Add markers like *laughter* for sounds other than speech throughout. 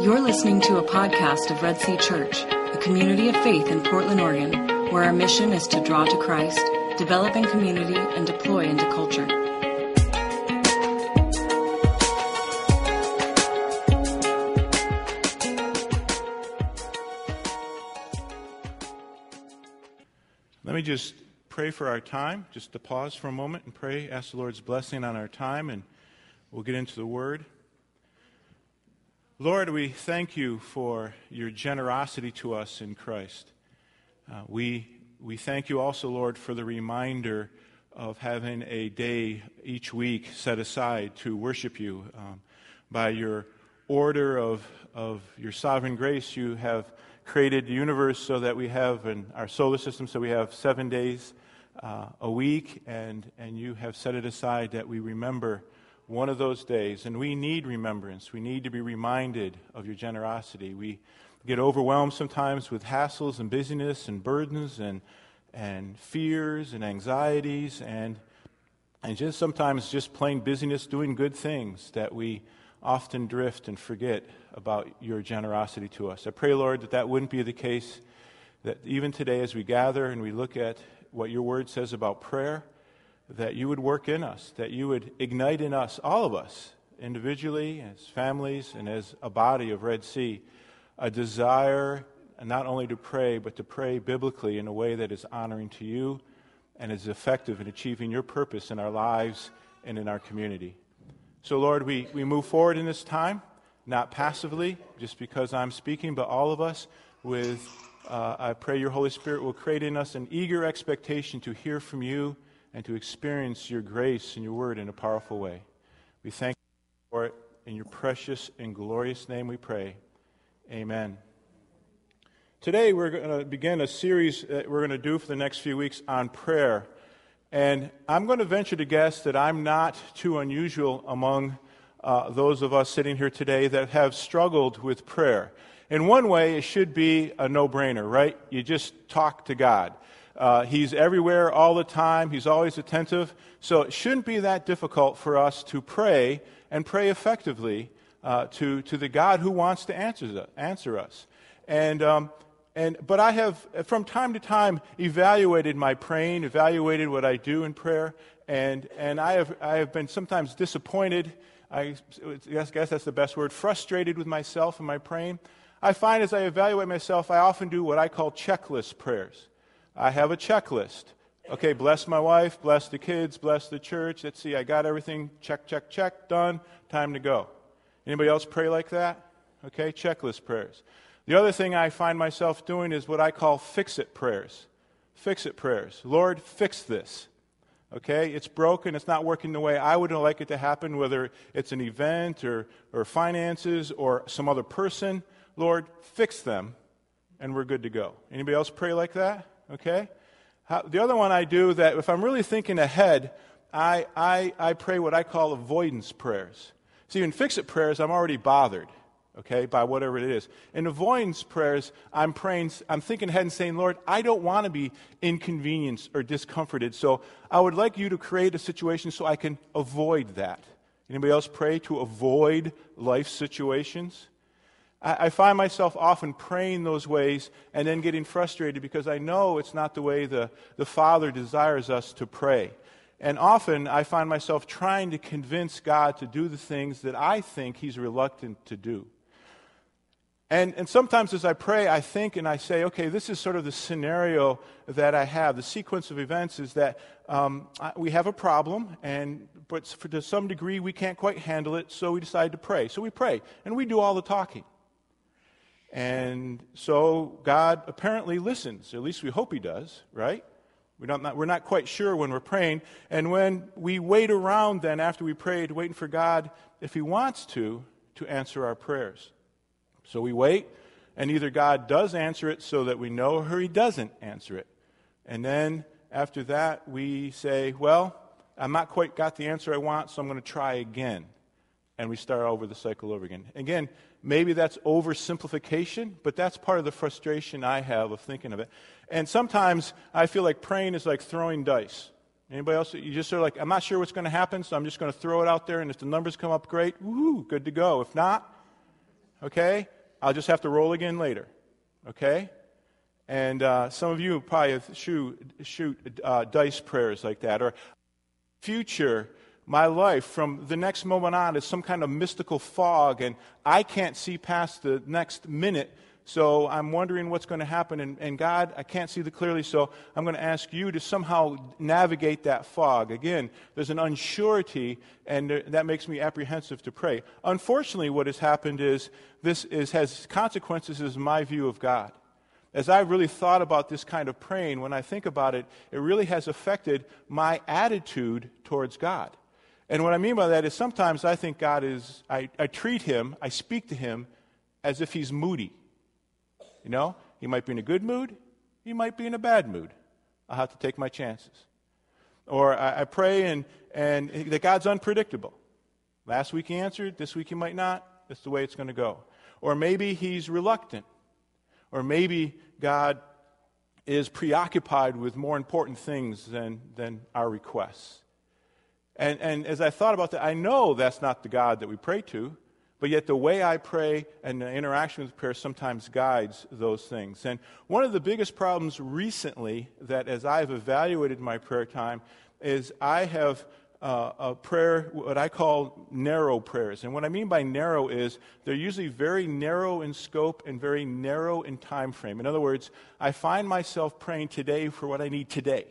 You're listening to a podcast of Red Sea Church, a community of faith in Portland, Oregon, where our mission is to draw to Christ, develop in community, and deploy into culture. Let me just pray for our time, just to pause for a moment and pray, ask the Lord's blessing on our time, and we'll get into the Word. Lord, we thank you for your generosity to us in Christ. Uh, we, we thank you also, Lord, for the reminder of having a day each week set aside to worship you. Um, by your order of, of your sovereign grace, you have created the universe so that we have, in our solar system, so we have seven days uh, a week, and, and you have set it aside that we remember one of those days. And we need remembrance. We need to be reminded of your generosity. We get overwhelmed sometimes with hassles and busyness and burdens and, and fears and anxieties and, and just sometimes just plain busyness doing good things that we often drift and forget about your generosity to us. I pray, Lord, that that wouldn't be the case, that even today as we gather and we look at what your word says about prayer, that you would work in us, that you would ignite in us, all of us, individually, as families, and as a body of Red Sea, a desire not only to pray, but to pray biblically in a way that is honoring to you and is effective in achieving your purpose in our lives and in our community. So, Lord, we, we move forward in this time, not passively, just because I'm speaking, but all of us with, uh, I pray your Holy Spirit will create in us an eager expectation to hear from you and to experience your grace and your word in a powerful way. We thank you for it. In your precious and glorious name we pray. Amen. Today we're going to begin a series that we're going to do for the next few weeks on prayer. And I'm going to venture to guess that I'm not too unusual among uh, those of us sitting here today that have struggled with prayer. In one way, it should be a no brainer, right? You just talk to God. Uh, he's everywhere all the time. He's always attentive. So it shouldn't be that difficult for us to pray and pray effectively uh, to, to the God who wants to answer, answer us. And, um, and, but I have, from time to time, evaluated my praying, evaluated what I do in prayer, and, and I, have, I have been sometimes disappointed. I guess, guess that's the best word, frustrated with myself and my praying. I find as I evaluate myself, I often do what I call checklist prayers. I have a checklist. Okay, bless my wife, bless the kids, bless the church. Let's see, I got everything. Check, check, check, done. Time to go. Anybody else pray like that? Okay, checklist prayers. The other thing I find myself doing is what I call fix it prayers. Fix it prayers. Lord, fix this. Okay, it's broken, it's not working the way I would like it to happen, whether it's an event or, or finances or some other person. Lord, fix them, and we're good to go. Anybody else pray like that? Okay? How, the other one I do that if I'm really thinking ahead, I, I, I pray what I call avoidance prayers. See, in fix it prayers, I'm already bothered, okay, by whatever it is. In avoidance prayers, I'm praying, I'm thinking ahead and saying, Lord, I don't want to be inconvenienced or discomforted, so I would like you to create a situation so I can avoid that. Anybody else pray to avoid life situations? I, I find myself often praying those ways and then getting frustrated because I know it's not the way the, the Father desires us to pray. And often I find myself trying to convince God to do the things that I think He's reluctant to do. And, and sometimes as I pray, I think and I say, okay, this is sort of the scenario that I have. The sequence of events is that um, we have a problem, and, but for, to some degree we can't quite handle it, so we decide to pray. So we pray, and we do all the talking. And so God apparently listens. At least we hope He does, right? We don't, not, we're not quite sure when we're praying. And when we wait around then after we prayed, waiting for God, if He wants to, to answer our prayers. So we wait, and either God does answer it so that we know, or He doesn't answer it. And then after that, we say, Well, I'm not quite got the answer I want, so I'm going to try again. And we start over the cycle over again. Again, Maybe that's oversimplification, but that's part of the frustration I have of thinking of it. And sometimes I feel like praying is like throwing dice. Anybody else? You just sort of like, I'm not sure what's going to happen, so I'm just going to throw it out there, and if the numbers come up great, woohoo, good to go. If not, okay? I'll just have to roll again later, okay? And uh, some of you probably shoot, shoot uh, dice prayers like that. Or future, my life from the next moment on is some kind of mystical fog, and I can't see past the next minute. So I'm wondering what's going to happen. And, and God, I can't see the clearly, so I'm going to ask you to somehow navigate that fog. Again, there's an unsurety, and that makes me apprehensive to pray. Unfortunately, what has happened is this is, has consequences, is my view of God as I've really thought about this kind of praying, when I think about it, it really has affected my attitude towards God. And what I mean by that is sometimes I think God is, I, I treat him, I speak to him as if he's moody. You know, he might be in a good mood, he might be in a bad mood. I'll have to take my chances. Or I, I pray and, and that God's unpredictable. Last week he answered, this week he might not. That's the way it's going to go. Or maybe he's reluctant. Or maybe God is preoccupied with more important things than, than our requests. And, and as I thought about that, I know that's not the God that we pray to, but yet the way I pray and the interaction with prayer sometimes guides those things. And one of the biggest problems recently that as I've evaluated my prayer time is I have uh, a prayer, what I call narrow prayers. And what I mean by narrow is they're usually very narrow in scope and very narrow in time frame. In other words, I find myself praying today for what I need today.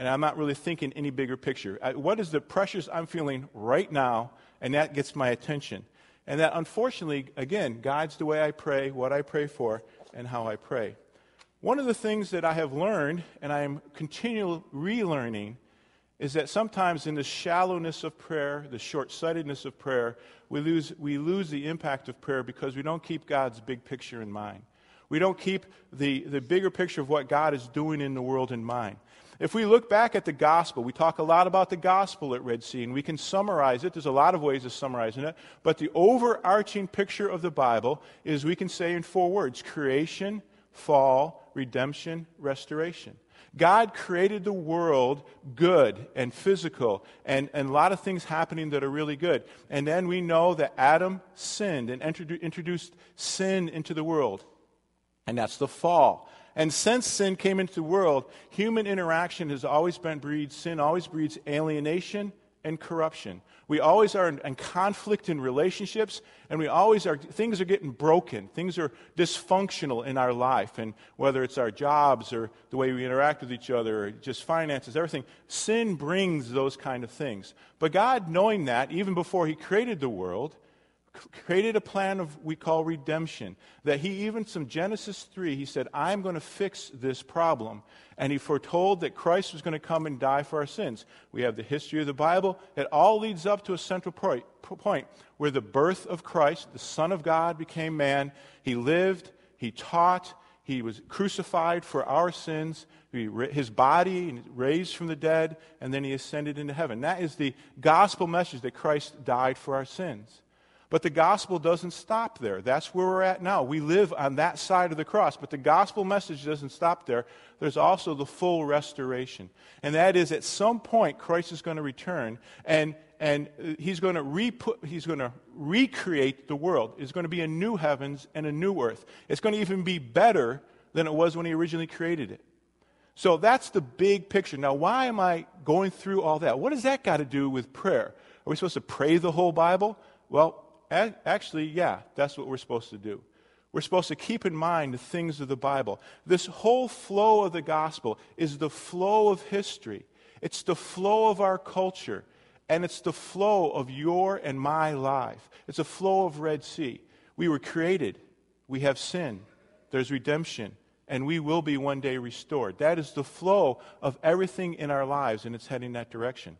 And I'm not really thinking any bigger picture. I, what is the pressures I'm feeling right now? And that gets my attention. And that, unfortunately, again, guides the way I pray, what I pray for, and how I pray. One of the things that I have learned, and I am continually relearning, is that sometimes in the shallowness of prayer, the short sightedness of prayer, we lose, we lose the impact of prayer because we don't keep God's big picture in mind. We don't keep the, the bigger picture of what God is doing in the world in mind. If we look back at the gospel, we talk a lot about the gospel at Red Sea, and we can summarize it. There's a lot of ways of summarizing it. But the overarching picture of the Bible is we can say in four words creation, fall, redemption, restoration. God created the world good and physical, and, and a lot of things happening that are really good. And then we know that Adam sinned and introduced sin into the world. And that's the fall. And since sin came into the world, human interaction has always been breeds, sin always breeds alienation and corruption. We always are in, in, conflict in relationships, and we always are, things are getting broken. Things are dysfunctional in our life, and whether it's our jobs or the way we interact with each other or just finances, everything, sin brings those kind of things. But God, knowing that, even before He created the world, created a plan of we call redemption that he even from genesis 3 he said i'm going to fix this problem. And he foretold that christ was going to come and die for our sins. We have the history of the bible. It all leads up to a central point, point where the birth of christ the son of god became man. He lived he taught he was crucified for our sins. His body raised from the dead and then he ascended into heaven. That is the gospel message that christ died for our sins but the gospel doesn't stop there. That's where we're at now. We live on that side of the cross. But the gospel message doesn't stop there. There's also the full restoration. And that is at some point, Christ is going to return and, and he's, going to re he's going to recreate the world. It's going to be a new heavens and a new earth. It's going to even be better than it was when he originally created it. So that's the big picture. Now, why am I going through all that? What does that got to do with prayer? Are we supposed to pray the whole Bible? Well, Actually, yeah, that's what we're supposed to do. We're supposed to keep in mind the things of the Bible. This whole flow of the gospel is the flow of history, it's the flow of our culture, and it's the flow of your and my life. It's a flow of Red Sea. We were created, we have sin, there's redemption, and we will be one day restored. That is the flow of everything in our lives, and it's heading that direction.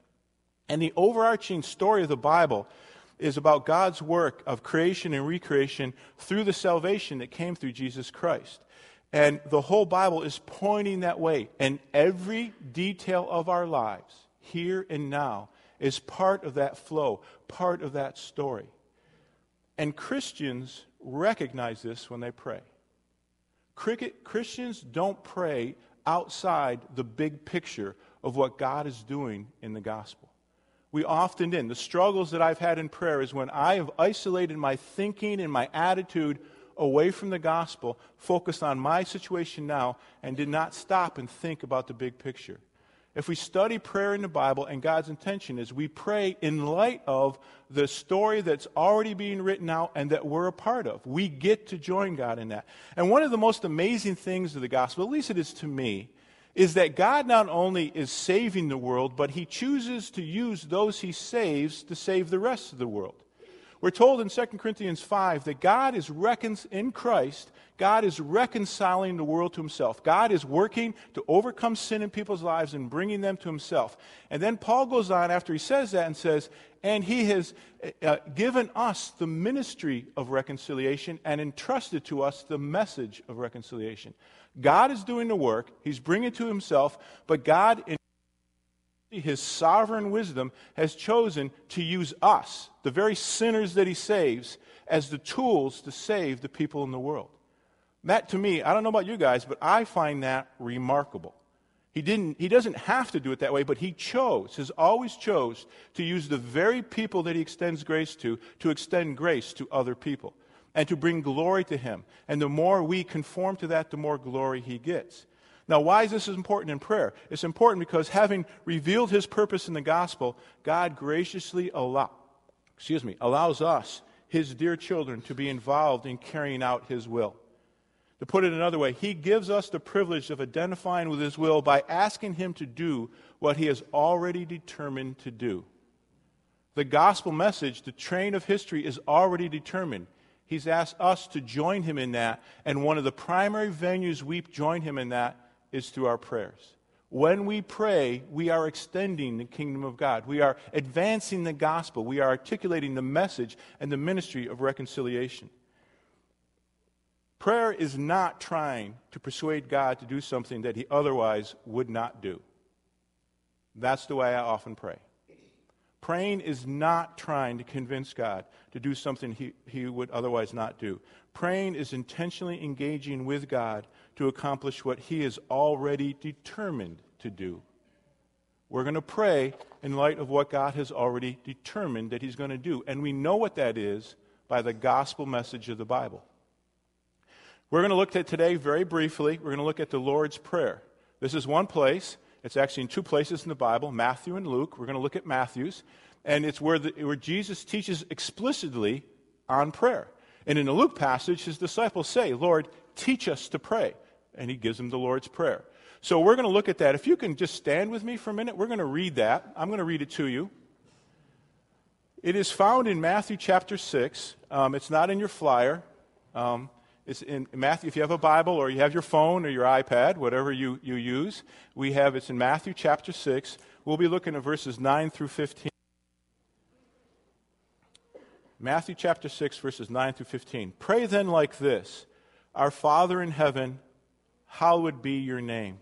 And the overarching story of the Bible is about God's work of creation and recreation through the salvation that came through Jesus Christ. And the whole Bible is pointing that way. And every detail of our lives, here and now, is part of that flow, part of that story. And Christians recognize this when they pray. Christians don't pray outside the big picture of what God is doing in the gospel. We often didn't. The struggles that I've had in prayer is when I have isolated my thinking and my attitude away from the gospel, focused on my situation now, and did not stop and think about the big picture. If we study prayer in the Bible, and God's intention is we pray in light of the story that's already being written out and that we're a part of. We get to join God in that. And one of the most amazing things of the gospel, at least it is to me, is that God not only is saving the world, but he chooses to use those he saves to save the rest of the world. We're told in 2 Corinthians 5 that God is recon- in Christ, God is reconciling the world to himself. God is working to overcome sin in people's lives and bringing them to himself. And then Paul goes on after he says that and says, and he has uh, given us the ministry of reconciliation and entrusted to us the message of reconciliation. God is doing the work, he's bringing it to himself, but God, in his sovereign wisdom, has chosen to use us, the very sinners that he saves, as the tools to save the people in the world. That to me, I don't know about you guys, but I find that remarkable. He, didn't, he doesn't have to do it that way, but he chose, has always chose to use the very people that he extends grace to, to extend grace to other people and to bring glory to him. And the more we conform to that, the more glory he gets. Now, why is this important in prayer? It's important because having revealed his purpose in the gospel, God graciously allow, excuse me, allows us, his dear children, to be involved in carrying out his will. To put it another way, he gives us the privilege of identifying with his will by asking him to do what he has already determined to do. The gospel message, the train of history, is already determined. He's asked us to join him in that, and one of the primary venues we join him in that is through our prayers. When we pray, we are extending the kingdom of God. We are advancing the gospel. We are articulating the message and the ministry of reconciliation. Prayer is not trying to persuade God to do something that he otherwise would not do. That's the way I often pray. Praying is not trying to convince God to do something he, he would otherwise not do. Praying is intentionally engaging with God to accomplish what He is already determined to do. We're going to pray in light of what God has already determined that He's going to do. And we know what that is by the gospel message of the Bible. We're going to look at today very briefly. We're going to look at the Lord's Prayer. This is one place. It's actually in two places in the Bible, Matthew and Luke. We're going to look at Matthew's. And it's where, the, where Jesus teaches explicitly on prayer. And in the Luke passage, his disciples say, Lord, teach us to pray. And he gives them the Lord's Prayer. So we're going to look at that. If you can just stand with me for a minute, we're going to read that. I'm going to read it to you. It is found in Matthew chapter 6. Um, it's not in your flyer. Um, it's in Matthew, if you have a Bible or you have your phone or your iPad, whatever you, you use, we have it's in Matthew chapter 6. We'll be looking at verses 9 through 15. Matthew chapter 6, verses 9 through 15. Pray then like this Our Father in heaven, hallowed be your name.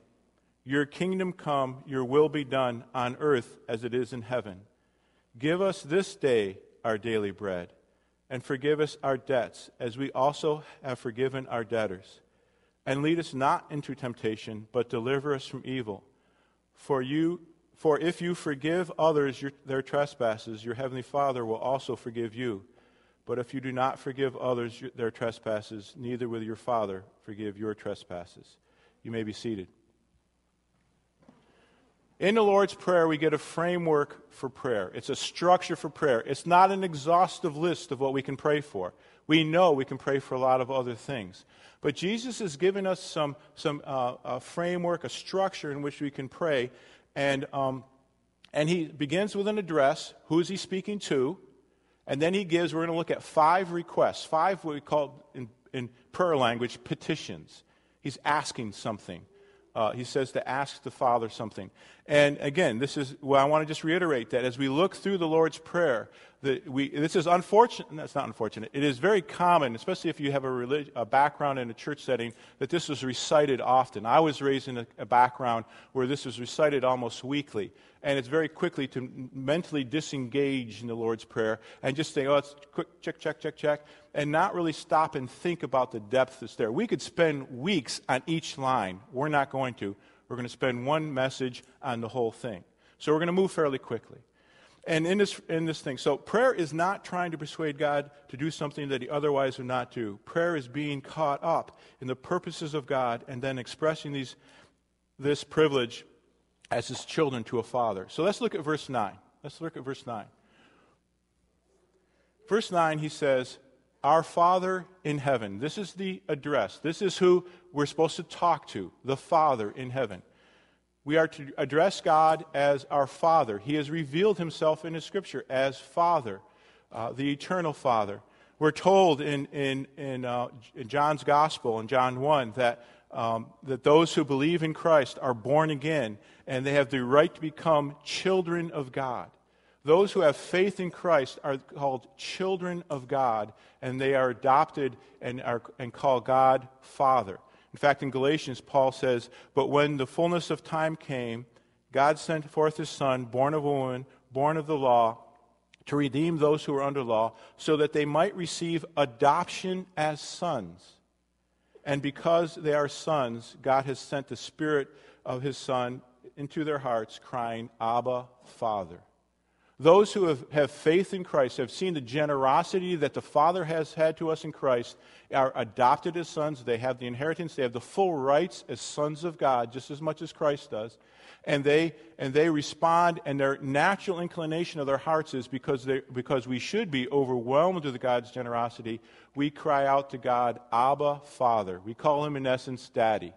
Your kingdom come, your will be done on earth as it is in heaven. Give us this day our daily bread, and forgive us our debts, as we also have forgiven our debtors. And lead us not into temptation, but deliver us from evil. For you for if you forgive others your, their trespasses, your heavenly Father will also forgive you. But if you do not forgive others their trespasses, neither will your Father forgive your trespasses. You may be seated. In the Lord's Prayer, we get a framework for prayer. It's a structure for prayer. It's not an exhaustive list of what we can pray for. We know we can pray for a lot of other things. But Jesus has given us some, some uh, a framework, a structure in which we can pray and, um, and he begins with an address. Who is he speaking to? And then he gives, we're going to look at five requests, five what we call in, in prayer language petitions. He's asking something. Uh, he says to ask the Father something. And again, this is well, I want to just reiterate that as we look through the Lord's Prayer, that we, this is unfortunate. That's not unfortunate. It is very common, especially if you have a, relig- a background in a church setting, that this was recited often. I was raised in a, a background where this was recited almost weekly. And it's very quickly to mentally disengage in the Lord's Prayer and just say, oh, it's quick, check, check, check, check, and not really stop and think about the depth that's there. We could spend weeks on each line. We're not going to. We're going to spend one message on the whole thing. So we're going to move fairly quickly. and in this, in this thing, so prayer is not trying to persuade God to do something that he otherwise would not do. Prayer is being caught up in the purposes of God and then expressing these, this privilege as his children to a father. So let's look at verse 9. Let's look at verse 9. Verse 9, he says, Our Father in heaven. This is the address. This is who we're supposed to talk to, the Father in heaven. We are to address God as our Father. He has revealed himself in His Scripture as Father, uh, the eternal Father. We're told in, in, in, uh, in John's Gospel, in John 1, that, um, that those who believe in Christ are born again and they have the right to become children of God. Those who have faith in Christ are called children of God, and they are adopted and, are, and call God Father. In fact, in Galatians, Paul says, But when the fullness of time came, God sent forth his Son, born of a woman, born of the law, to redeem those who were under law, so that they might receive adoption as sons. And because they are sons, God has sent the Spirit of his Son into their hearts, crying, Abba, Father. Those who have, have faith in Christ have seen the generosity that the Father has had to us in Christ, are adopted as sons. They have the inheritance. They have the full rights as sons of God, just as much as Christ does. And they, and they respond, and their natural inclination of their hearts is because, they, because we should be overwhelmed with God's generosity, we cry out to God, Abba, Father. We call him, in essence, Daddy.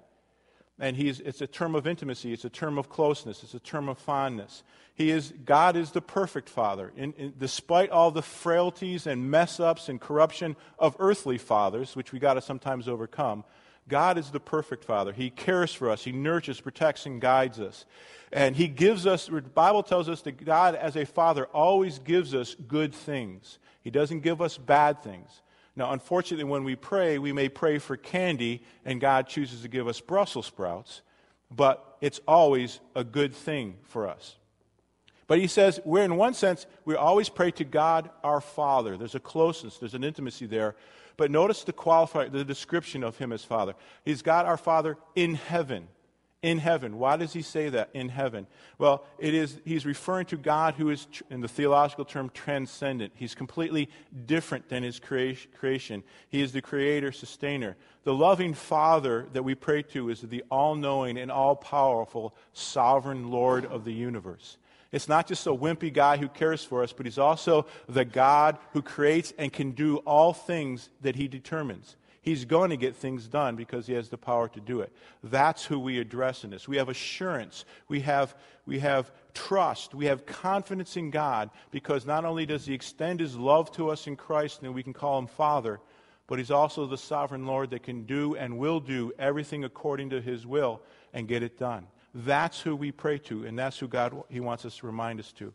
And he's, it's a term of intimacy, it's a term of closeness, it's a term of fondness. He is, God is the perfect Father. In, in, despite all the frailties and mess ups and corruption of earthly fathers, which we got to sometimes overcome, God is the perfect Father. He cares for us, He nurtures, protects, and guides us. And He gives us, the Bible tells us that God, as a Father, always gives us good things. He doesn't give us bad things. Now, unfortunately, when we pray, we may pray for candy and God chooses to give us Brussels sprouts, but it's always a good thing for us. But he says, we're in one sense, we always pray to God our Father. There's a closeness, there's an intimacy there. But notice the qualifier, the description of him as Father. He's God our Father in heaven in heaven. Why does he say that in heaven? Well, it is he's referring to God who is in the theological term transcendent. He's completely different than his creation. He is the creator, sustainer. The loving Father that we pray to is the all-knowing and all-powerful sovereign Lord of the universe. It's not just a wimpy guy who cares for us, but he's also the God who creates and can do all things that he determines. He's going to get things done because he has the power to do it. That's who we address in this. We have assurance. We have, we have trust. We have confidence in God because not only does he extend his love to us in Christ and we can call him Father, but he's also the sovereign Lord that can do and will do everything according to his will and get it done. That's who we pray to, and that's who God he wants us to remind us to.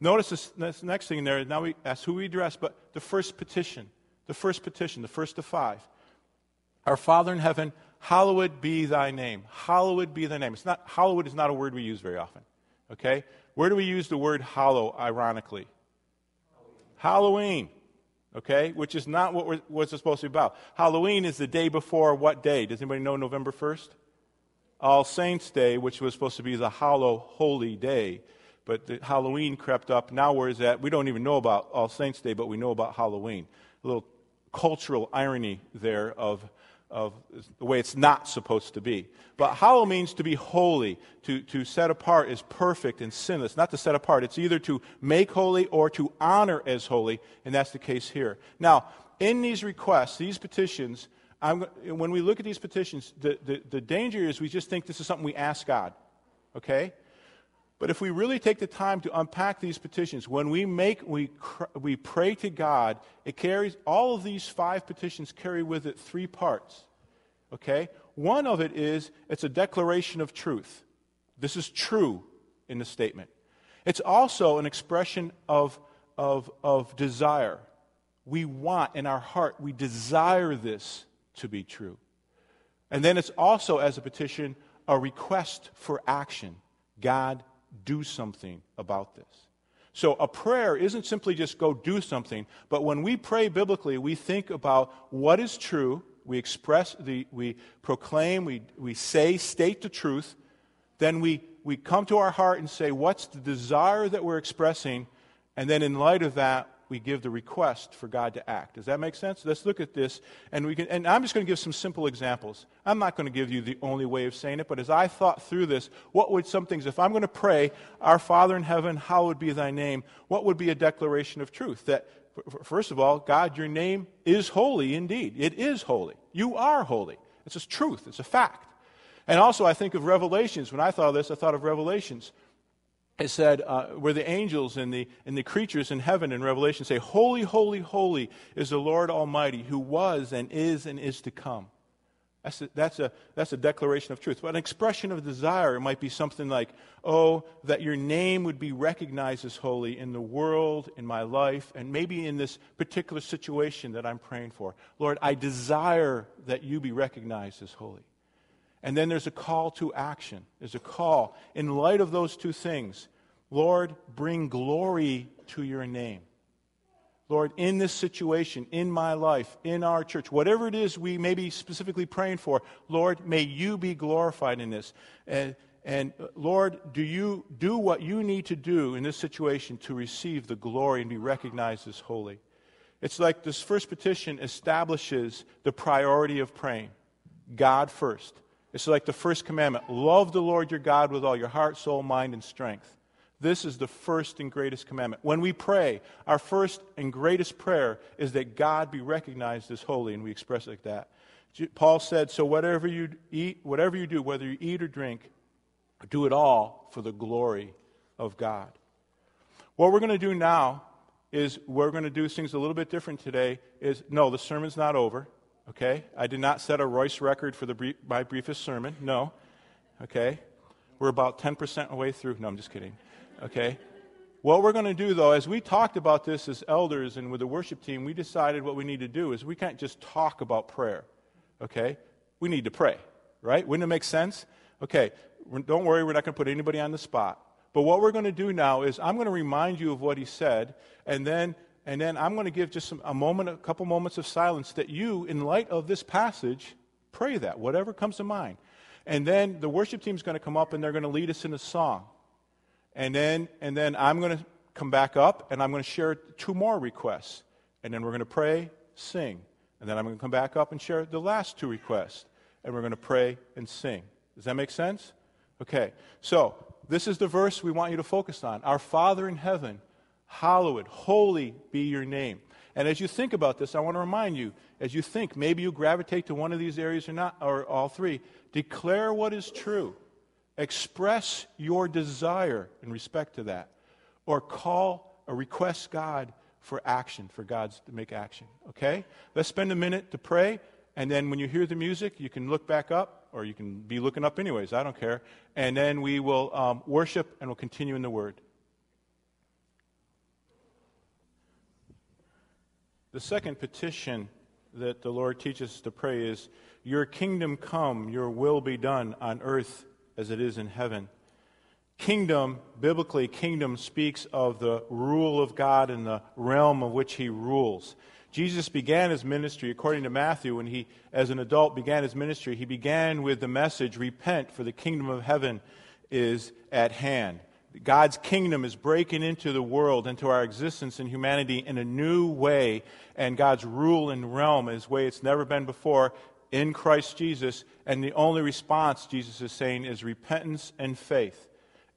Notice this, this next thing there. Now we, that's who we address, but the first petition, the first petition, the first of five. Our Father in heaven, hallowed be thy name. Hallowed be thy name. It's not, hallowed is not a word we use very often. Okay? Where do we use the word hallow, ironically? Halloween. Okay? Which is not what it supposed to be about. Halloween is the day before what day? Does anybody know November 1st? All Saints' Day, which was supposed to be the Hallow Holy Day. But the Halloween crept up. Now, where is that? We don't even know about All Saints' Day, but we know about Halloween. A little cultural irony there of of the way it's not supposed to be. But hallow means to be holy, to, to set apart as perfect and sinless. Not to set apart, it's either to make holy or to honor as holy, and that's the case here. Now, in these requests, these petitions, I'm, when we look at these petitions, the, the, the danger is we just think this is something we ask God. Okay? But if we really take the time to unpack these petitions, when we make, we, we pray to God, it carries, all of these five petitions carry with it three parts. Okay? One of it is, it's a declaration of truth. This is true in the statement. It's also an expression of, of, of desire. We want in our heart, we desire this to be true. And then it's also, as a petition, a request for action. God, do something about this. So a prayer isn't simply just go do something, but when we pray biblically, we think about what is true, we express, the, we proclaim, we, we say, state the truth, then we, we come to our heart and say, what's the desire that we're expressing? And then in light of that, we give the request for God to act. Does that make sense? Let's look at this, and we can. And I'm just going to give some simple examples. I'm not going to give you the only way of saying it, but as I thought through this, what would some things? If I'm going to pray, "Our Father in heaven, hallowed be Thy name," what would be a declaration of truth? That first of all, God, Your name is holy indeed. It is holy. You are holy. It's a truth. It's a fact. And also, I think of Revelations. When I thought of this, I thought of Revelations it said, uh, where the angels and the, and the creatures in heaven in Revelation say, Holy, holy, holy is the Lord Almighty, who was and is and is to come. That's a, that's, a, that's a declaration of truth. But an expression of desire might be something like, Oh, that your name would be recognized as holy in the world, in my life, and maybe in this particular situation that I'm praying for. Lord, I desire that you be recognized as holy. And then there's a call to action. There's a call. In light of those two things, Lord, bring glory to your name. Lord, in this situation, in my life, in our church, whatever it is we may be specifically praying for, Lord, may you be glorified in this. And, and uh, Lord, do you do what you need to do in this situation to receive the glory and be recognized as holy? It's like this first petition establishes the priority of praying God first. It's like the first commandment love the Lord your God with all your heart, soul, mind, and strength. This is the first and greatest commandment. When we pray, our first and greatest prayer is that God be recognized as holy, and we express it like that. Paul said, So whatever you eat, whatever you do, whether you eat or drink, do it all for the glory of God. What we're going to do now is we're going to do things a little bit different today. Is no, the sermon's not over. Okay? I did not set a Royce record for the my briefest sermon. No. Okay? We're about 10% away through. No, I'm just kidding. Okay? What we're going to do, though, as we talked about this as elders and with the worship team, we decided what we need to do is we can't just talk about prayer. Okay? We need to pray. Right? Wouldn't it make sense? Okay. Don't worry, we're not going to put anybody on the spot. But what we're going to do now is I'm going to remind you of what he said, and then and then I'm going to give just a moment, a couple moments of silence that you, in light of this passage, pray that, whatever comes to mind. And then the worship team is going to come up and they're going to lead us in a song. And then, and then I'm going to come back up and I'm going to share two more requests. And then we're going to pray, sing. And then I'm going to come back up and share the last two requests. And we're going to pray and sing. Does that make sense? Okay. So, this is the verse we want you to focus on. Our Father in heaven hallowed, holy be your name. And as you think about this, I want to remind you, as you think, maybe you gravitate to one of these areas or not, or all three, declare what is true. Express your desire in respect to that. Or call or request God for action, for God's to make action. Okay? Let's spend a minute to pray, and then when you hear the music, you can look back up, or you can be looking up anyways, I don't care. And then we will um, worship and we'll continue in the Word. The second petition that the Lord teaches us to pray is, Your kingdom come, your will be done on earth as it is in heaven. Kingdom, biblically, kingdom speaks of the rule of God and the realm of which he rules. Jesus began his ministry, according to Matthew, when he, as an adult, began his ministry, he began with the message, Repent, for the kingdom of heaven is at hand. God's kingdom is breaking into the world, into our existence in humanity in a new way, and God's rule and realm is way it's never been before in Christ Jesus. And the only response, Jesus is saying, is repentance and faith.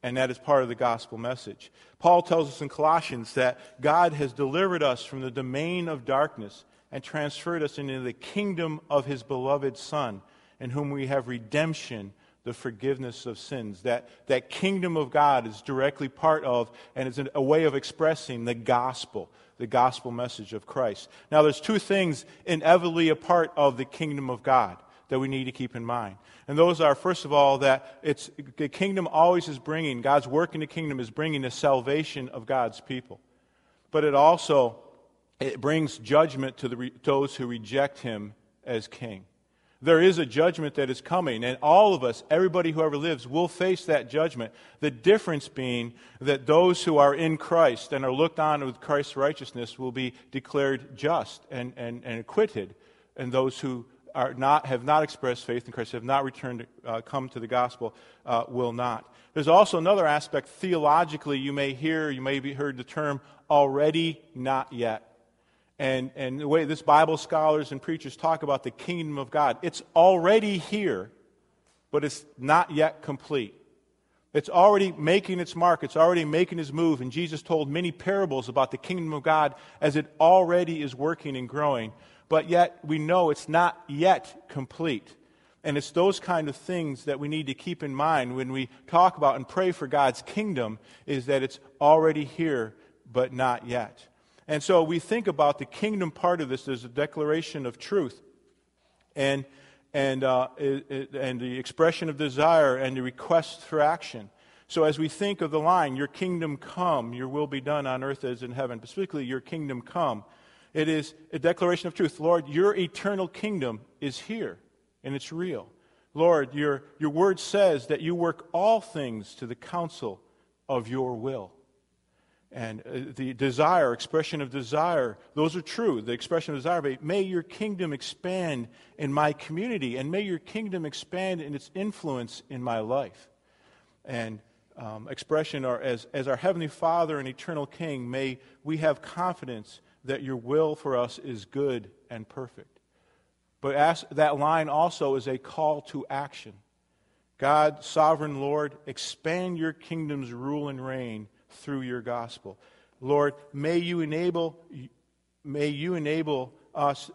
And that is part of the gospel message. Paul tells us in Colossians that God has delivered us from the domain of darkness and transferred us into the kingdom of his beloved Son, in whom we have redemption the forgiveness of sins. That, that kingdom of God is directly part of and is a way of expressing the gospel, the gospel message of Christ. Now, there's two things inevitably a part of the kingdom of God that we need to keep in mind. And those are, first of all, that it's, the kingdom always is bringing, God's work in the kingdom is bringing the salvation of God's people. But it also, it brings judgment to the, those who reject him as king. There is a judgment that is coming, and all of us, everybody who ever lives, will face that judgment. The difference being that those who are in Christ and are looked on with Christ's righteousness will be declared just and, and, and acquitted, and those who are not, have not expressed faith in Christ, have not returned, uh, come to the gospel, uh, will not. There's also another aspect theologically. You may hear, you may have heard the term already, not yet. And, and the way this Bible scholars and preachers talk about the kingdom of God, it's already here, but it's not yet complete. It's already making its mark. It's already making its move. And Jesus told many parables about the kingdom of God as it already is working and growing. But yet, we know it's not yet complete. And it's those kind of things that we need to keep in mind when we talk about and pray for God's kingdom, is that it's already here, but not yet. And so we think about the kingdom part of this as a declaration of truth. And and, uh, and the expression of desire and the request for action. So, as we think of the line, Your kingdom come, Your will be done on earth as in heaven, specifically, Your kingdom come, it is a declaration of truth. Lord, Your eternal kingdom is here, and it's real. Lord, your, your word says that you work all things to the counsel of your will. And uh, the desire, expression of desire, those are true. The expression of desire, but may your kingdom expand in my community, and may your kingdom expand in its influence in my life. And um, expression are, as, as our Heavenly Father and Eternal King, may we have confidence that your will for us is good and perfect. But that line also is a call to action. God, sovereign Lord, expand your kingdom's rule and reign through your gospel. Lord, may you enable, may you enable us,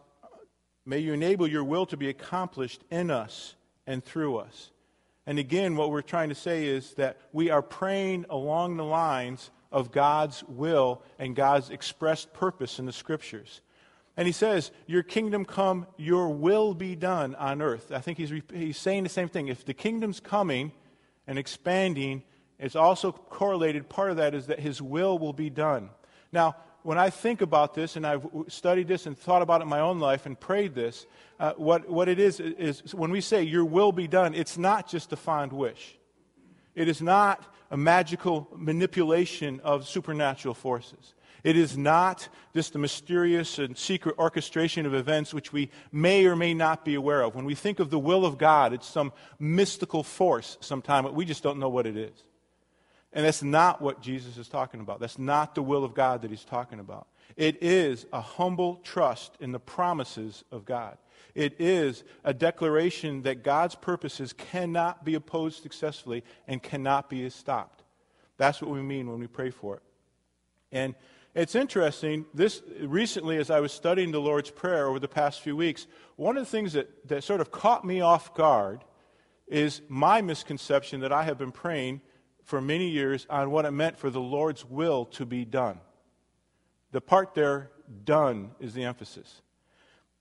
may you enable your will to be accomplished in us and through us. And again, what we're trying to say is that we are praying along the lines of God's will and God's expressed purpose in the scriptures. And he says, Your kingdom come, your will be done on earth. I think he's, he's saying the same thing. If the kingdom's coming and expanding, it's also correlated, part of that is that his will will be done. Now, when I think about this, and I've studied this and thought about it in my own life and prayed this, uh, what, what it is, is when we say, Your will be done, it's not just a fond wish. It is not a magical manipulation of supernatural forces. It is not just a mysterious and secret orchestration of events which we may or may not be aware of. When we think of the will of God, it's some mystical force sometime, but we just don't know what it is. And that's not what Jesus is talking about. That's not the will of God that he's talking about. It is a humble trust in the promises of God. It is a declaration that God's purposes cannot be opposed successfully and cannot be stopped. That's what we mean when we pray for it. And it's interesting, this recently as I was studying the Lord's Prayer over the past few weeks, one of the things that, that sort of caught me off guard is my misconception that I have been praying for many years on what it meant for the Lord's will to be done. The part there, done, is the emphasis.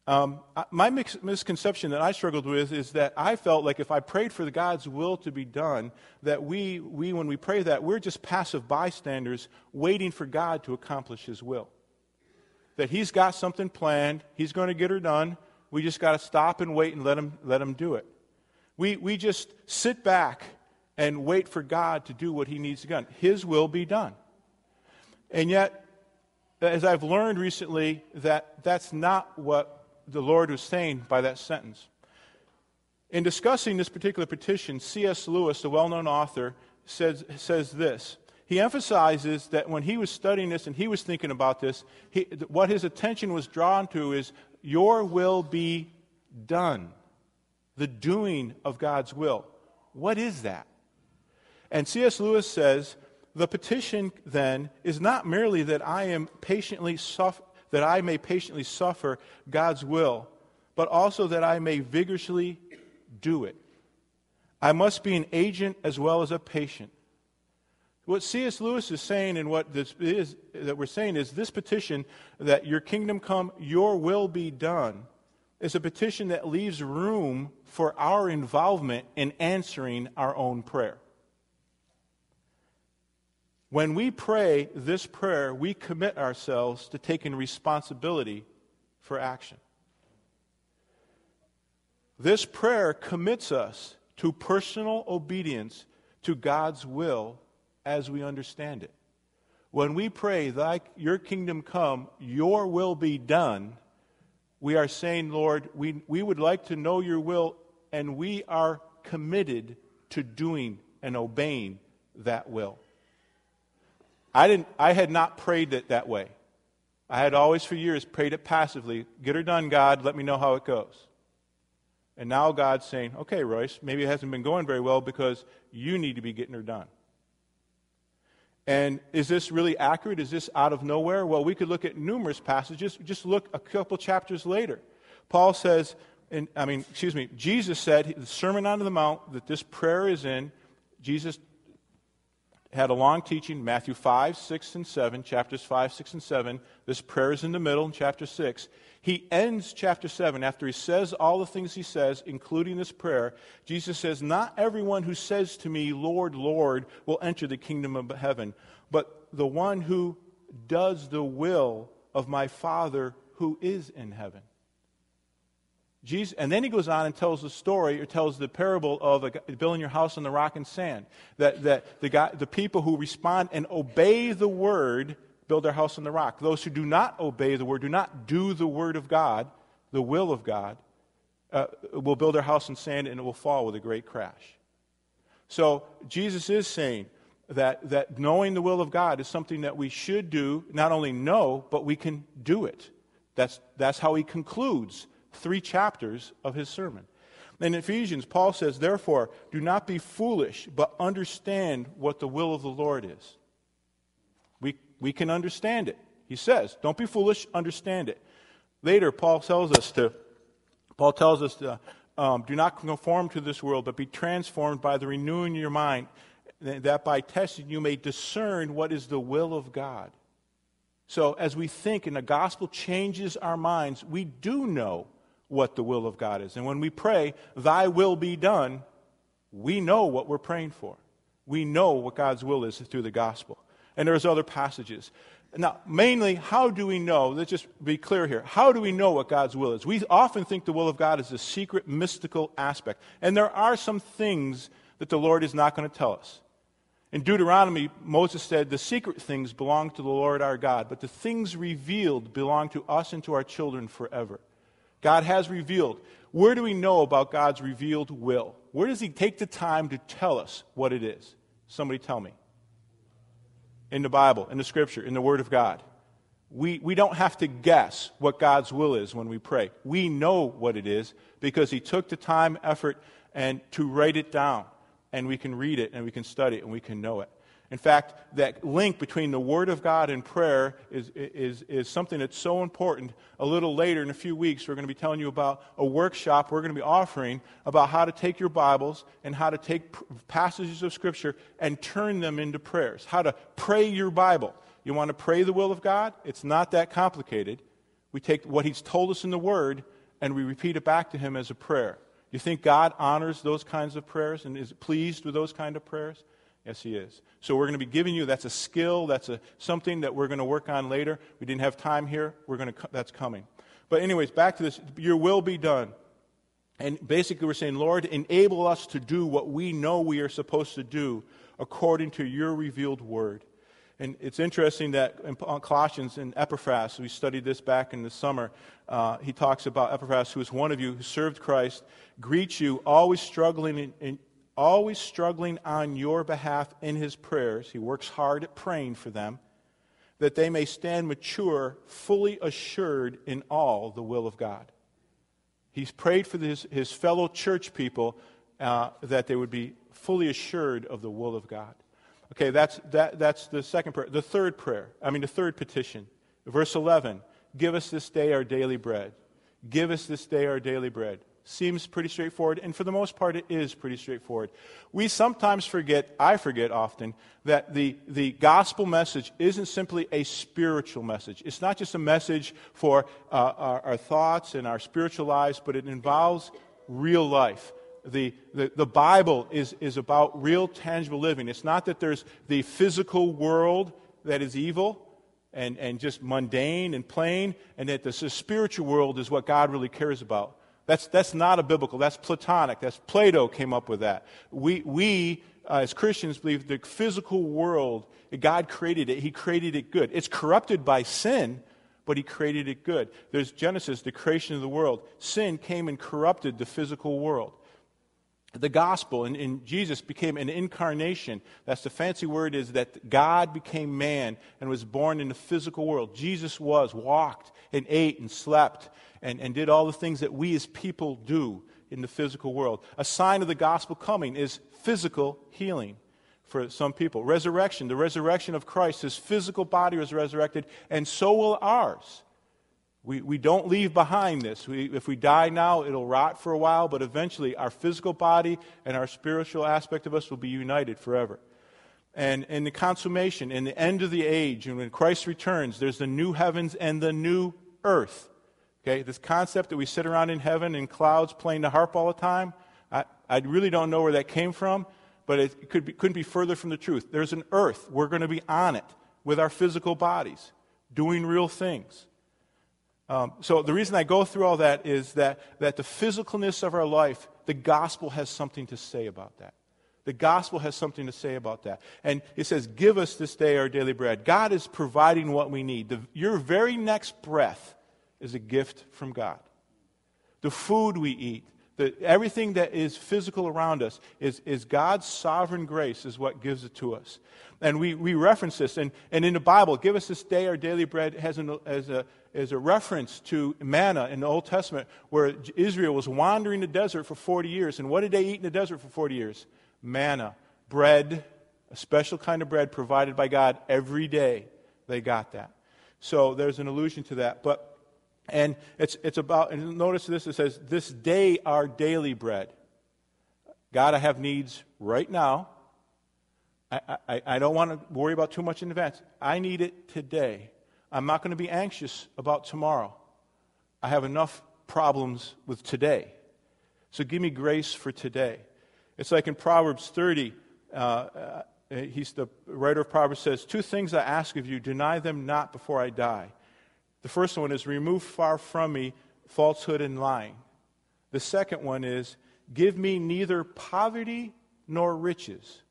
Um, my mix- misconception that I struggled with is that I felt like if I prayed for God's will to be done, that we, we, when we pray that, we're just passive bystanders waiting for God to accomplish His will. That He's got something planned, He's going to get her done. We just got to stop and wait and let Him, let him do it. We, we just sit back and wait for God to do what he needs to do. His will be done. And yet, as I've learned recently, that that's not what the Lord was saying by that sentence. In discussing this particular petition, C.S. Lewis, the well known author, says, says this. He emphasizes that when he was studying this and he was thinking about this, he, what his attention was drawn to is, Your will be done. The doing of God's will. What is that? And C.S. Lewis says, the petition then is not merely that I am patiently suffer, that I may patiently suffer God's will, but also that I may vigorously do it. I must be an agent as well as a patient. What C.S. Lewis is saying and what this is that we're saying is this petition that your kingdom come, your will be done, is a petition that leaves room for our involvement in answering our own prayer. When we pray this prayer, we commit ourselves to taking responsibility for action. This prayer commits us to personal obedience to God's will as we understand it. When we pray, Thy, Your kingdom come, Your will be done, we are saying, Lord, we, we would like to know your will, and we are committed to doing and obeying that will. I, didn't, I had not prayed it that way. I had always for years prayed it passively. Get her done, God. Let me know how it goes. And now God's saying, okay, Royce, maybe it hasn't been going very well because you need to be getting her done. And is this really accurate? Is this out of nowhere? Well, we could look at numerous passages. Just look a couple chapters later. Paul says, in, I mean, excuse me, Jesus said, the Sermon on the Mount, that this prayer is in. Jesus had a long teaching, Matthew 5, 6, and 7, chapters 5, 6, and 7. This prayer is in the middle in chapter 6. He ends chapter 7 after he says all the things he says, including this prayer. Jesus says, Not everyone who says to me, Lord, Lord, will enter the kingdom of heaven, but the one who does the will of my Father who is in heaven. Jesus, and then he goes on and tells the story, or tells the parable of building your house on the rock and sand. That, that the, the people who respond and obey the word build their house on the rock. Those who do not obey the word, do not do the word of God, the will of God, uh, will build their house in sand and it will fall with a great crash. So Jesus is saying that, that knowing the will of God is something that we should do, not only know, but we can do it. That's, that's how he concludes three chapters of his sermon. In Ephesians, Paul says, Therefore, do not be foolish, but understand what the will of the Lord is. We, we can understand it. He says, Don't be foolish, understand it. Later, Paul tells us to, Paul tells us to, um, do not conform to this world, but be transformed by the renewing of your mind, that by testing you may discern what is the will of God. So, as we think and the gospel changes our minds, we do know what the will of God is. And when we pray, Thy will be done, we know what we're praying for. We know what God's will is through the gospel. And there's other passages. Now, mainly, how do we know? Let's just be clear here. How do we know what God's will is? We often think the will of God is a secret, mystical aspect. And there are some things that the Lord is not going to tell us. In Deuteronomy, Moses said, The secret things belong to the Lord our God, but the things revealed belong to us and to our children forever. God has revealed. Where do we know about God's revealed will? Where does He take the time to tell us what it is? Somebody tell me. In the Bible, in the Scripture, in the Word of God. We, we don't have to guess what God's will is when we pray. We know what it is because He took the time, effort, and to write it down. And we can read it and we can study it and we can know it. In fact, that link between the Word of God and prayer is, is, is something that's so important. A little later, in a few weeks, we're going to be telling you about a workshop we're going to be offering about how to take your Bibles and how to take passages of Scripture and turn them into prayers. How to pray your Bible. You want to pray the will of God? It's not that complicated. We take what He's told us in the Word and we repeat it back to Him as a prayer. You think God honors those kinds of prayers and is pleased with those kind of prayers? Yes, he is. So we're going to be giving you that's a skill, that's a, something that we're going to work on later. We didn't have time here. We're going to that's coming. But anyways, back to this, your will be done. And basically we're saying, Lord, enable us to do what we know we are supposed to do according to your revealed word. And it's interesting that in Colossians in Epaphras, we studied this back in the summer, uh, he talks about Epaphras, who is one of you who served Christ, greets you, always struggling in, in, always struggling on your behalf in his prayers. He works hard at praying for them, that they may stand mature, fully assured in all the will of God. He's prayed for his, his fellow church people uh, that they would be fully assured of the will of God. Okay, that's, that, that's the second prayer. The third prayer, I mean, the third petition. Verse 11 Give us this day our daily bread. Give us this day our daily bread. Seems pretty straightforward, and for the most part, it is pretty straightforward. We sometimes forget, I forget often, that the, the gospel message isn't simply a spiritual message. It's not just a message for uh, our, our thoughts and our spiritual lives, but it involves real life. The, the, the, Bible is, is about real, tangible living. It's not that there's the physical world that is evil and, and just mundane and plain, and that the spiritual world is what God really cares about. That's, that's not a biblical, that's Platonic. That's Plato came up with that. We, we uh, as Christians, believe the physical world, God created it, He created it good. It's corrupted by sin, but he created it good. There's Genesis, the creation of the world. Sin came and corrupted the physical world. The gospel in Jesus became an incarnation. That's the fancy word is that God became man and was born in the physical world. Jesus was, walked and ate and slept and, and did all the things that we as people do in the physical world. A sign of the gospel coming is physical healing for some people. Resurrection, the resurrection of Christ, his physical body was resurrected, and so will ours. We, we don't leave behind this. We, if we die now, it'll rot for a while, but eventually our physical body and our spiritual aspect of us will be united forever. And in the consummation, in the end of the age, and when Christ returns, there's the new heavens and the new earth. Okay, this concept that we sit around in heaven in clouds playing the harp all the time, I, I really don't know where that came from but it could be, couldn't be further from the truth. There's an earth. We're going to be on it with our physical bodies, doing real things. Um, so the reason I go through all that is that, that the physicalness of our life, the gospel has something to say about that. The gospel has something to say about that. And it says, Give us this day our daily bread. God is providing what we need. The, your very next breath is a gift from God. The food we eat, that everything that is physical around us is, is God's sovereign grace, is what gives it to us. And we, we reference this. And, and in the Bible, give us this day our daily bread has an, as, a, a reference to manna in the Old Testament, where Israel was wandering the desert for 40 years. And what did they eat in the desert for 40 years? Manna, bread, a special kind of bread provided by God every day. They got that. So there's an allusion to that. But and it's, it's about, and notice this, it says, This day our daily bread. God, I have needs right now. I, I, I don't want to worry about too much in advance. I need it today. I'm not going to be anxious about tomorrow. I have enough problems with today. So give me grace for today. It's like in Proverbs 30, uh, uh, he's the writer of Proverbs says, Two things I ask of you, deny them not before I die. The first one is remove far from me falsehood and lying. The second one is give me neither poverty nor riches.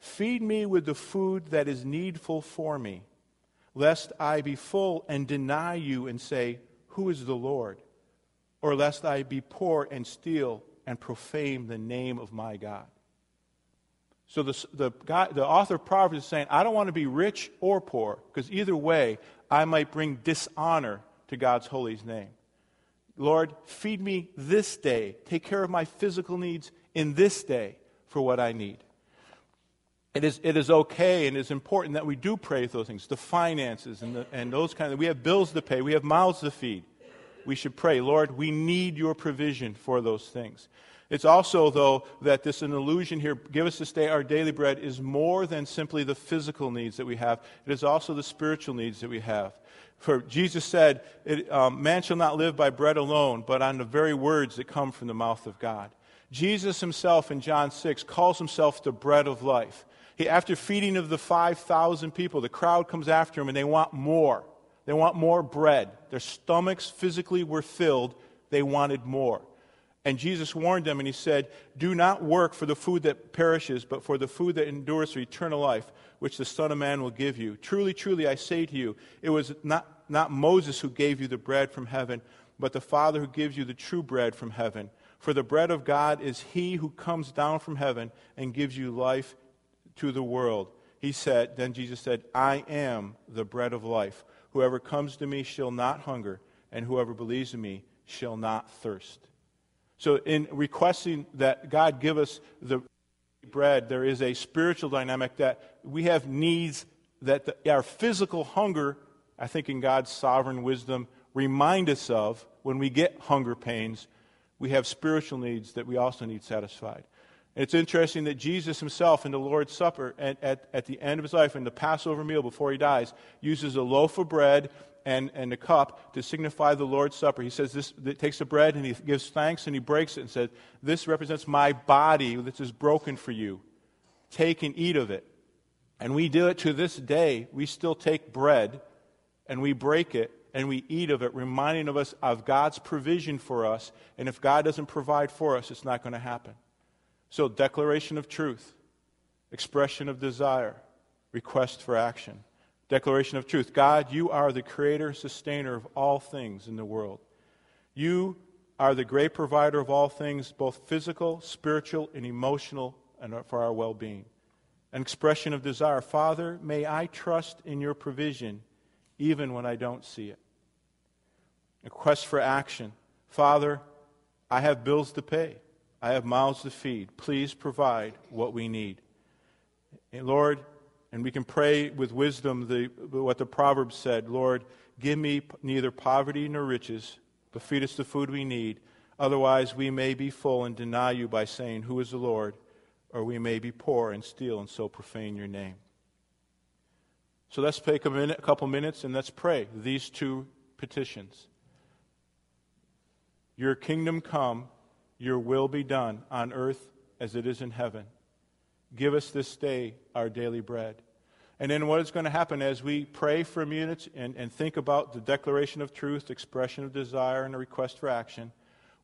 Feed me with the food that is needful for me, lest I be full and deny you and say, Who is the Lord? Or lest I be poor and steal and profane the name of my God. So the, the, guy, the author of Proverbs is saying, I don't want to be rich or poor, because either way, I might bring dishonor to God's holy name. Lord, feed me this day. Take care of my physical needs in this day for what I need. It is, it is okay and it is important that we do pray for those things, the finances and, the, and those kind of We have bills to pay, we have mouths to feed. We should pray, Lord, we need your provision for those things. It's also, though, that this an illusion here, give us this day our daily bread, is more than simply the physical needs that we have. It is also the spiritual needs that we have. For Jesus said, um, Man shall not live by bread alone, but on the very words that come from the mouth of God. Jesus himself in John 6 calls himself the bread of life. He, after feeding of the 5,000 people, the crowd comes after him and they want more. They want more bread. Their stomachs physically were filled, they wanted more. And Jesus warned them and he said, Do not work for the food that perishes, but for the food that endures for eternal life, which the Son of Man will give you. Truly, truly, I say to you, it was not, not Moses who gave you the bread from heaven, but the Father who gives you the true bread from heaven. For the bread of God is he who comes down from heaven and gives you life to the world. He said, Then Jesus said, I am the bread of life. Whoever comes to me shall not hunger, and whoever believes in me shall not thirst. So, in requesting that God give us the bread, there is a spiritual dynamic that we have needs that the, our physical hunger, I think in God's sovereign wisdom, remind us of when we get hunger pains. We have spiritual needs that we also need satisfied. It's interesting that Jesus himself in the Lord's Supper, at, at, at, the end of his life, in the Passover meal before he dies, uses a loaf of bread and, and a cup to signify the Lord's Supper. He says this, takes the bread and he gives thanks and he breaks it and says, This represents my body that is broken for you. Take and eat of it. And we do it to this day. We still take bread and we break it and we eat of it, reminding of us of God's provision for us. And if God doesn't provide for us, it's not going to happen. So, declaration of truth, expression of desire, request for action Declaration of truth God, you are the creator, sustainer of all things in the world. You are the great provider of all things, both physical, spiritual, and emotional, and for our well being. An expression of desire Father, may I trust in your provision even when I don't see it. A quest for action Father, I have bills to pay, I have mouths to feed. Please provide what we need. And Lord, and we can pray with wisdom the, what the Proverbs said Lord, give me neither poverty nor riches, but feed us the food we need. Otherwise, we may be full and deny you by saying, Who is the Lord? Or we may be poor and steal and so profane your name. So let's take a, minute, a couple minutes and let's pray these two petitions. Your kingdom come, your will be done on earth as it is in heaven. Give us this day our daily bread. And then what is going to happen as we pray for minutes and, and think about the declaration of truth, expression of desire, and a request for action,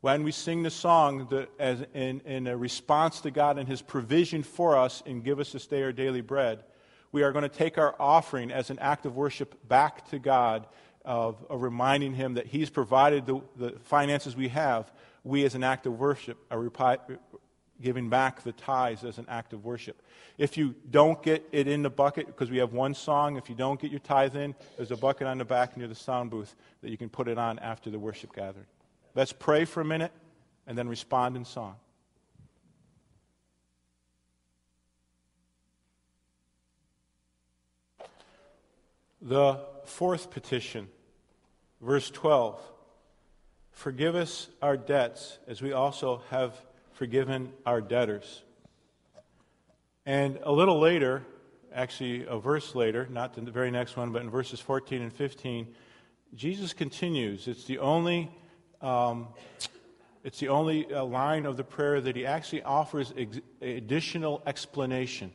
when we sing the song the, as in, in a response to God and His provision for us and give us this day our daily bread, we are going to take our offering as an act of worship back to God, of, of reminding Him that He's provided the, the, finances we have. We, as an act of worship, are giving back the tithes as an act of worship. If you don't get it in the bucket, because we have one song, if you don't get your tithe in, there's a bucket on the back near the sound booth that you can put it on after the worship gathering. Let's pray for a minute and then respond in song. The fourth petition, verse 12 Forgive us our debts as we also have forgiven our debtors. And a little later, actually a verse later, not the very next one, but in verses 14 and 15, Jesus continues. It's the only, um, it's the only uh, line of the prayer that he actually offers ex- additional explanation.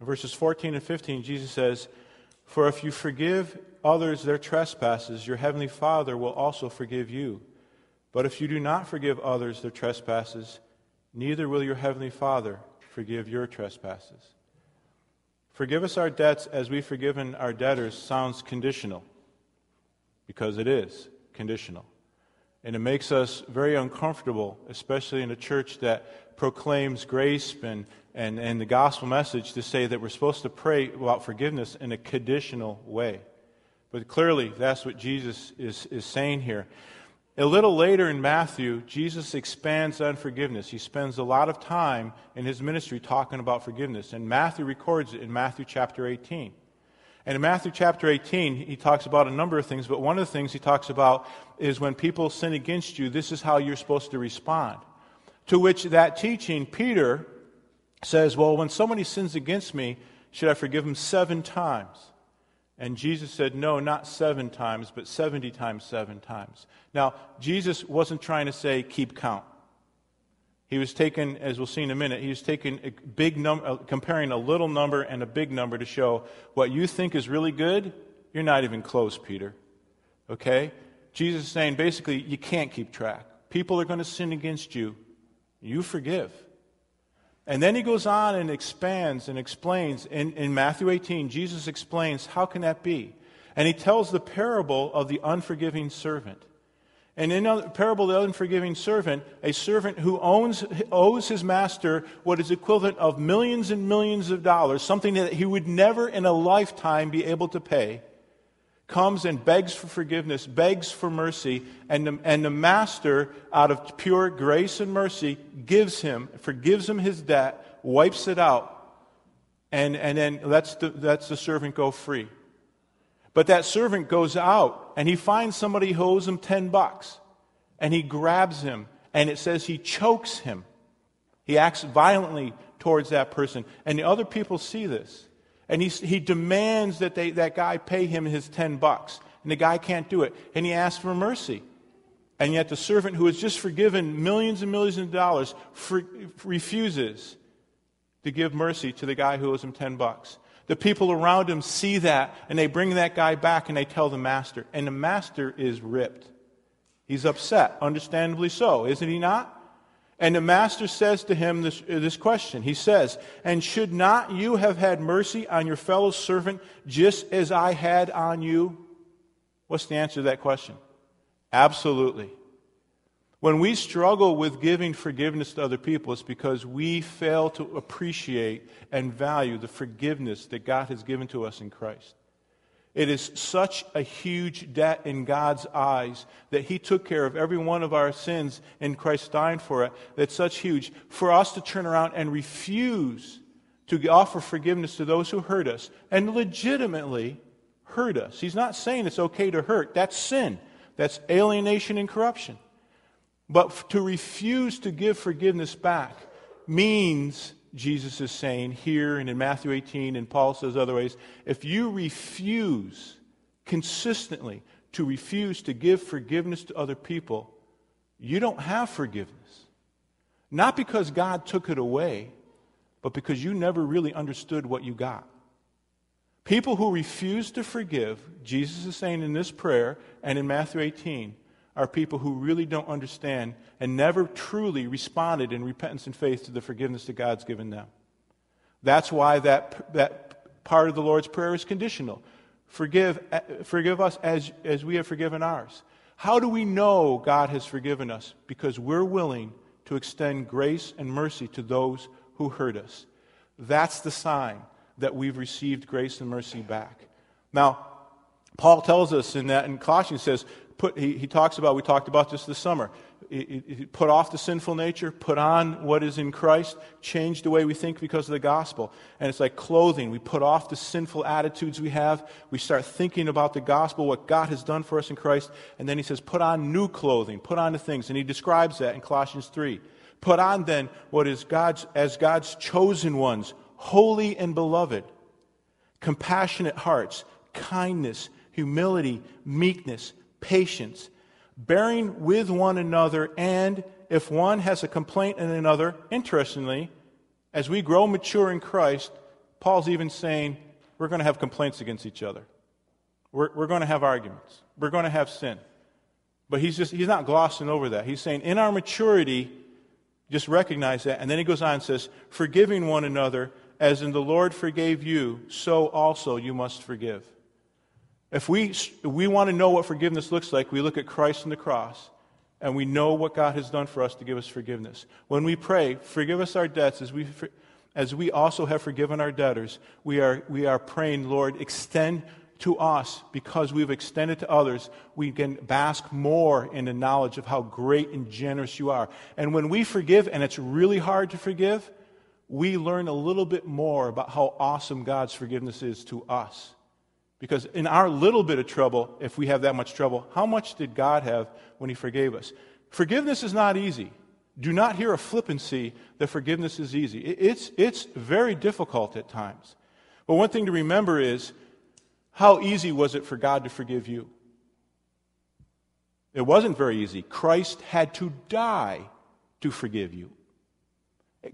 In verses 14 and 15, Jesus says, For if you forgive others their trespasses, your heavenly Father will also forgive you. But if you do not forgive others their trespasses, neither will your heavenly Father forgive your trespasses. Forgive us our debts as we've forgiven our debtors sounds conditional, because it is conditional. And it makes us very uncomfortable, especially in a church that proclaims grace and, and, and the gospel message, to say that we're supposed to pray about forgiveness in a conditional way. But clearly, that's what Jesus is, is saying here. A little later in Matthew, Jesus expands on forgiveness. He spends a lot of time in his ministry talking about forgiveness. And Matthew records it in Matthew chapter 18. And in Matthew chapter 18, he talks about a number of things, but one of the things he talks about is when people sin against you, this is how you're supposed to respond. To which that teaching, Peter says, Well, when somebody sins against me, should I forgive him seven times? And Jesus said, No, not seven times, but 70 times seven times. Now, Jesus wasn't trying to say, keep count. He was taking, as we'll see in a minute, he was taking a big number, uh, comparing a little number and a big number to show what you think is really good, you're not even close, Peter. Okay? Jesus is saying basically, you can't keep track. People are going to sin against you. You forgive. And then he goes on and expands and explains. In, in Matthew 18, Jesus explains how can that be? And he tells the parable of the unforgiving servant. And in the parable of the unforgiving servant, a servant who owns, owes his master what is equivalent of millions and millions of dollars, something that he would never in a lifetime be able to pay, comes and begs for forgiveness, begs for mercy, and the, and the master, out of pure grace and mercy, gives him, forgives him his debt, wipes it out, and, and then lets the, lets the servant go free. But that servant goes out and he finds somebody who owes him 10 bucks, and he grabs him, and it says he chokes him. He acts violently towards that person, and the other people see this. And he, he demands that they, that guy pay him his 10 bucks. And the guy can't do it. And he asks for mercy. And yet the servant who has just forgiven millions and millions of dollars for, refuses to give mercy to the guy who owes him 10 bucks. The people around him see that and they bring that guy back and they tell the master. And the master is ripped. He's upset, understandably so, isn't he not? And the master says to him this, uh, this question. He says, And should not you have had mercy on your fellow servant just as I had on you? What's the answer to that question? Absolutely. When we struggle with giving forgiveness to other people, it's because we fail to appreciate and value the forgiveness that God has given to us in Christ. It is such a huge debt in God's eyes that He took care of every one of our sins and Christ dying for it. That's such huge. For us to turn around and refuse to offer forgiveness to those who hurt us and legitimately hurt us. He's not saying it's okay to hurt. That's sin. That's alienation and corruption. But to refuse to give forgiveness back means, Jesus is saying here and in Matthew 18, and Paul says otherwise if you refuse consistently to refuse to give forgiveness to other people, you don't have forgiveness. Not because God took it away, but because you never really understood what you got. People who refuse to forgive, Jesus is saying in this prayer and in Matthew 18, are people who really don't understand and never truly responded in repentance and faith to the forgiveness that God's given them. That's why that, that part of the Lord's Prayer is conditional. Forgive, forgive us as, as we have forgiven ours. How do we know God has forgiven us? Because we're willing to extend grace and mercy to those who hurt us. That's the sign that we've received grace and mercy back. Now, Paul tells us in that in Colossians says, put, he, he talks about, we talked about this this summer. He, he put off the sinful nature, put on what is in Christ, change the way we think because of the gospel. And it's like clothing. We put off the sinful attitudes we have. We start thinking about the gospel, what God has done for us in Christ. And then he says, put on new clothing, put on the things. And he describes that in Colossians 3. Put on then what is God's, as God's chosen ones, holy and beloved, compassionate hearts, kindness, humility, meekness, patience, bearing with one another, and if one has a complaint in another, interestingly, as we grow mature in Christ, Paul's even saying we're going to have complaints against each other. We're, we're going to have arguments. We're going to have sin. But he's just he's not glossing over that. He's saying in our maturity, just recognize that. And then he goes on and says, forgiving one another, as in the Lord forgave you, so also you must forgive. If we, we want to know what forgiveness looks like, we look at Christ and the cross, and we know what God has done for us to give us forgiveness. When we pray, forgive us our debts as we, as we also have forgiven our debtors, we are, we are praying, Lord, extend to us because we've extended to others, we can bask more in the knowledge of how great and generous you are. And when we forgive, and it's really hard to forgive, we learn a little bit more about how awesome God's forgiveness is to us. Because in our little bit of trouble, if we have that much trouble, how much did God have when He forgave us? Forgiveness is not easy. Do not hear a flippancy that forgiveness is easy. It's, it's very difficult at times. But one thing to remember is how easy was it for God to forgive you? It wasn't very easy. Christ had to die to forgive you.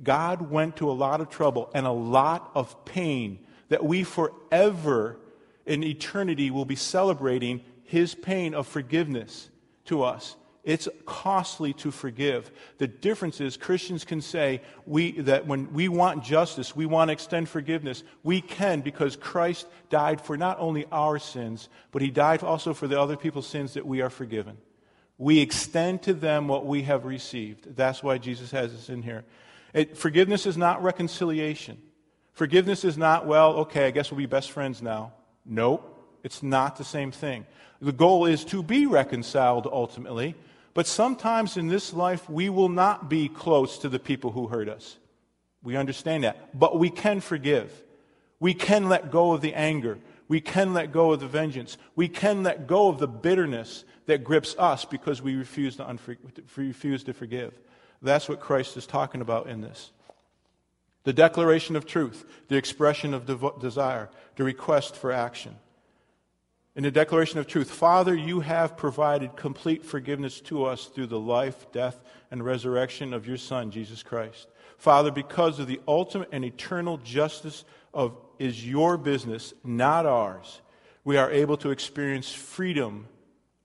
God went to a lot of trouble and a lot of pain that we forever in eternity will be celebrating his pain of forgiveness to us. It's costly to forgive. The difference is Christians can say we, that when we want justice, we want to extend forgiveness, we can because Christ died for not only our sins, but he died also for the other people's sins that we are forgiven. We extend to them what we have received. That's why Jesus has us in here. It, forgiveness is not reconciliation. Forgiveness is not, well, okay, I guess we'll be best friends now. Nope, it's not the same thing. The goal is to be reconciled ultimately, but sometimes in this life we will not be close to the people who hurt us. We understand that. But we can forgive. We can let go of the anger. We can let go of the vengeance. We can let go of the bitterness that grips us because we refuse to, unfor- refuse to forgive. That's what Christ is talking about in this. The declaration of truth, the expression of desire, the request for action. In the declaration of truth, Father, you have provided complete forgiveness to us through the life, death, and resurrection of your Son, Jesus Christ. Father, because of the ultimate and eternal justice of is your business, not ours, we are able to experience freedom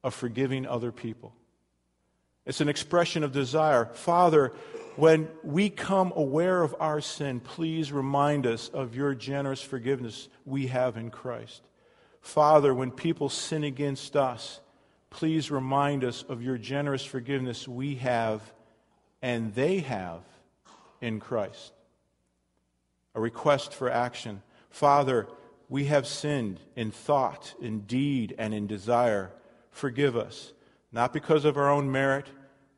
of forgiving other people. It's an expression of desire. Father, when we come aware of our sin, please remind us of your generous forgiveness we have in Christ. Father, when people sin against us, please remind us of your generous forgiveness we have and they have in Christ. A request for action. Father, we have sinned in thought, in deed, and in desire. Forgive us, not because of our own merit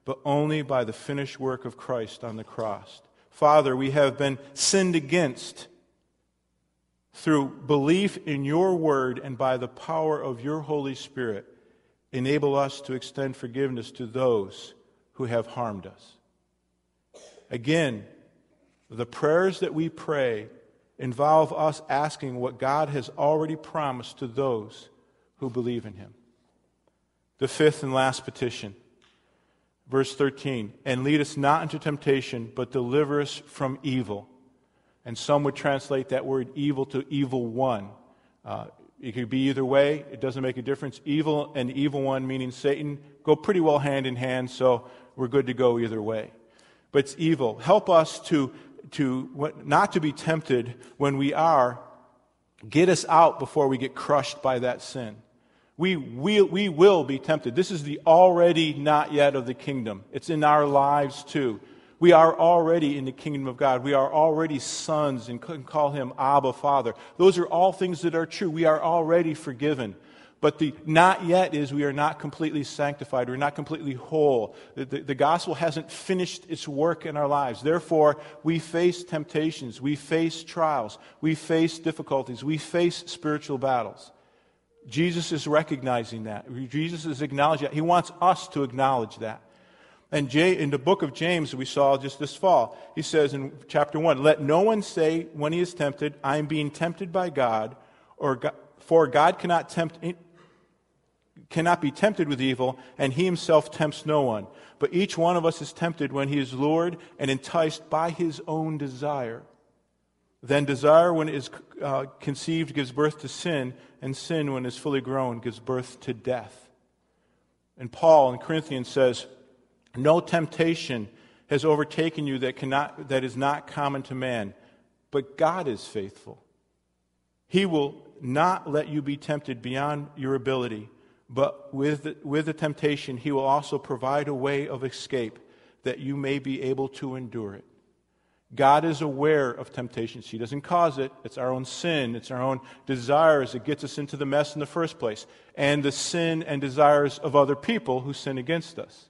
but only by the finished work of Christ on the cross. Father, we have been sinned against through belief in your word and by the power of your Holy Spirit. Enable us to extend forgiveness to those who have harmed us. Again, the prayers that we pray involve us asking what God has already promised to those who believe in him. The fifth and last petition Verse 13, and lead us not into temptation, but deliver us from evil. And some would translate that word evil to evil one. Uh, it could be either way, it doesn't make a difference. Evil and evil one, meaning Satan, go pretty well hand in hand, so we're good to go either way. But it's evil. Help us to, to not to be tempted when we are. Get us out before we get crushed by that sin. We, we, we will be tempted. This is the already not yet of the kingdom. It's in our lives too. We are already in the kingdom of God. We are already sons and can call him Abba, Father. Those are all things that are true. We are already forgiven. But the not yet is we are not completely sanctified. We're not completely whole. The, the, the, gospel hasn't finished its work in our lives. Therefore, we face temptations. We face trials. We face difficulties. We face spiritual battles. Jesus is recognizing that. Jesus is acknowledging that. He wants us to acknowledge that. And Jay, in the book of James, we saw just this fall, he says in chapter 1 Let no one say when he is tempted, I am being tempted by God, or God, for God cannot, tempt, cannot be tempted with evil, and he himself tempts no one. But each one of us is tempted when he is lured and enticed by his own desire. Then desire, when it is uh, conceived, gives birth to sin, and sin, when it is fully grown, gives birth to death. And Paul in Corinthians says, No temptation has overtaken you that, cannot, that is not common to man, but God is faithful. He will not let you be tempted beyond your ability, but with the, with the temptation, He will also provide a way of escape that you may be able to endure it. God is aware of temptations. He doesn't cause it. It's our own sin. It's our own desires that gets us into the mess in the first place. And the sin and desires of other people who sin against us.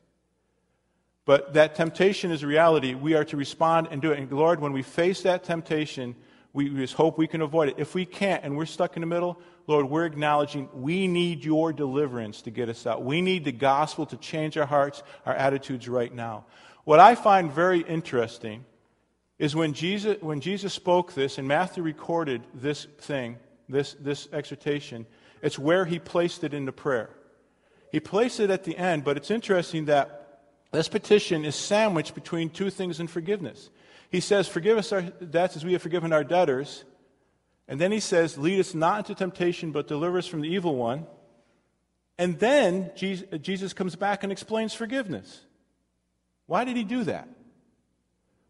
But that temptation is reality. We are to respond and do it. And Lord, when we face that temptation, we just hope we can avoid it. If we can't and we're stuck in the middle, Lord, we're acknowledging we need your deliverance to get us out. We need the gospel to change our hearts, our attitudes right now. What I find very interesting is when Jesus, when Jesus spoke this, and Matthew recorded this thing, this, this exhortation, it's where he placed it in the prayer. He placed it at the end, but it's interesting that this petition is sandwiched between two things in forgiveness. He says, Forgive us our debts as we have forgiven our debtors. And then he says, Lead us not into temptation, but deliver us from the evil one. And then Jesus comes back and explains forgiveness. Why did he do that?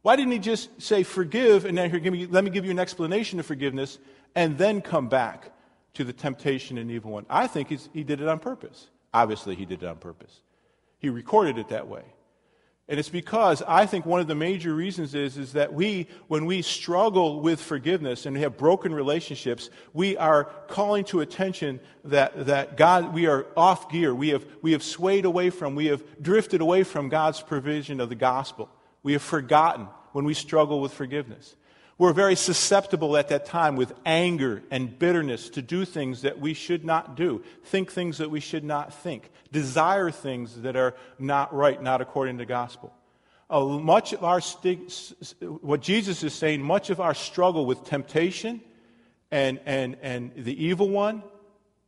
Why didn't he just say, forgive, and then here, let me give you an explanation of forgiveness, and then come back to the temptation and evil one? I think he did it on purpose. Obviously, he did it on purpose. He recorded it that way. And it's because I think one of the major reasons is, is that we, when we struggle with forgiveness and we have broken relationships, we are calling to attention that, that God, we are off gear. We have, we have swayed away from, we have drifted away from God's provision of the gospel. We have forgotten when we struggle with forgiveness. We're very susceptible at that time with anger and bitterness to do things that we should not do, think things that we should not think, desire things that are not right, not according to the gospel. Uh, much of our what Jesus is saying, much of our struggle with temptation and, and, and the evil one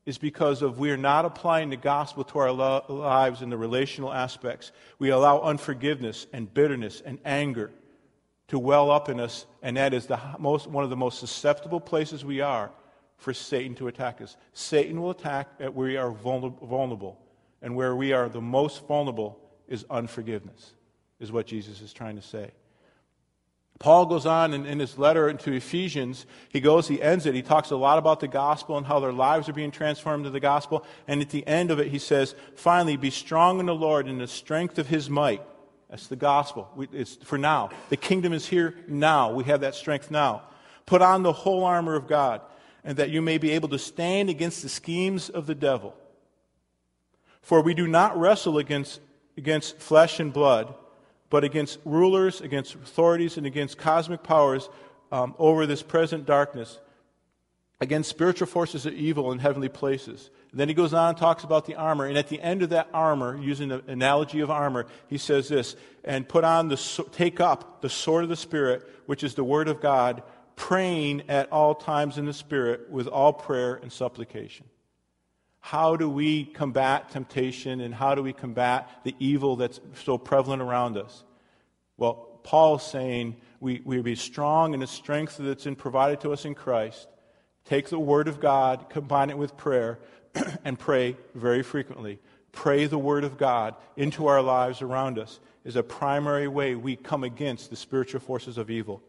is because of we are not applying the gospel to our lo- lives in the relational aspects. We allow unforgiveness and bitterness and anger to well up in us, and that is the most, one of the most susceptible places we are for Satan to attack us. Satan will attack at where we are vulnerable, and where we are the most vulnerable is unforgiveness, is what Jesus is trying to say. Paul goes on in, in, his letter to Ephesians. He goes, he ends it. He talks a lot about the gospel and how their lives are being transformed to the gospel. And at the end of it, he says, finally, be strong in the Lord in the strength of his might. That's the gospel. We, it's for now. The kingdom is here now. We have that strength now. Put on the whole armor of God, and that you may be able to stand against the schemes of the devil. For we do not wrestle against, against flesh and blood but against rulers, against authorities, and against cosmic powers um, over this present darkness, against spiritual forces of evil in heavenly places. And then he goes on and talks about the armor. And at the end of that armor, using the analogy of armor, he says this and put on the, take up the sword of the Spirit, which is the word of God, praying at all times in the Spirit with all prayer and supplication. How do we combat temptation and how do we combat the evil that's so prevalent around us? Well, Paul's saying we, we be strong in the strength that's been provided to us in Christ. Take the Word of God, combine it with prayer, *clears throat* and pray very frequently. Pray the Word of God into our lives around us is a primary way we come against the spiritual forces of evil.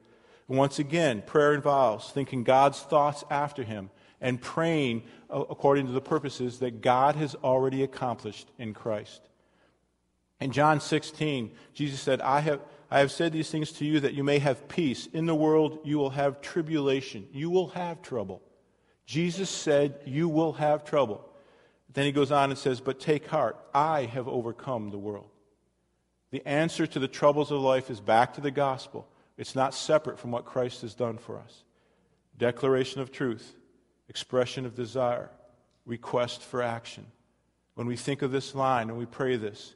Once again, prayer involves thinking God's thoughts after Him and praying uh, according to the purposes that God has already accomplished in Christ. In John 16, Jesus said, I have, I have said these things to you that you may have peace. In the world, you will have tribulation. You will have trouble. Jesus said, You will have trouble. Then he goes on and says, But take heart, I have overcome the world. The answer to the troubles of life is back to the gospel. It's not separate from what Christ has done for us. Declaration of truth expression of desire, request for action. When we think of this line and we pray this,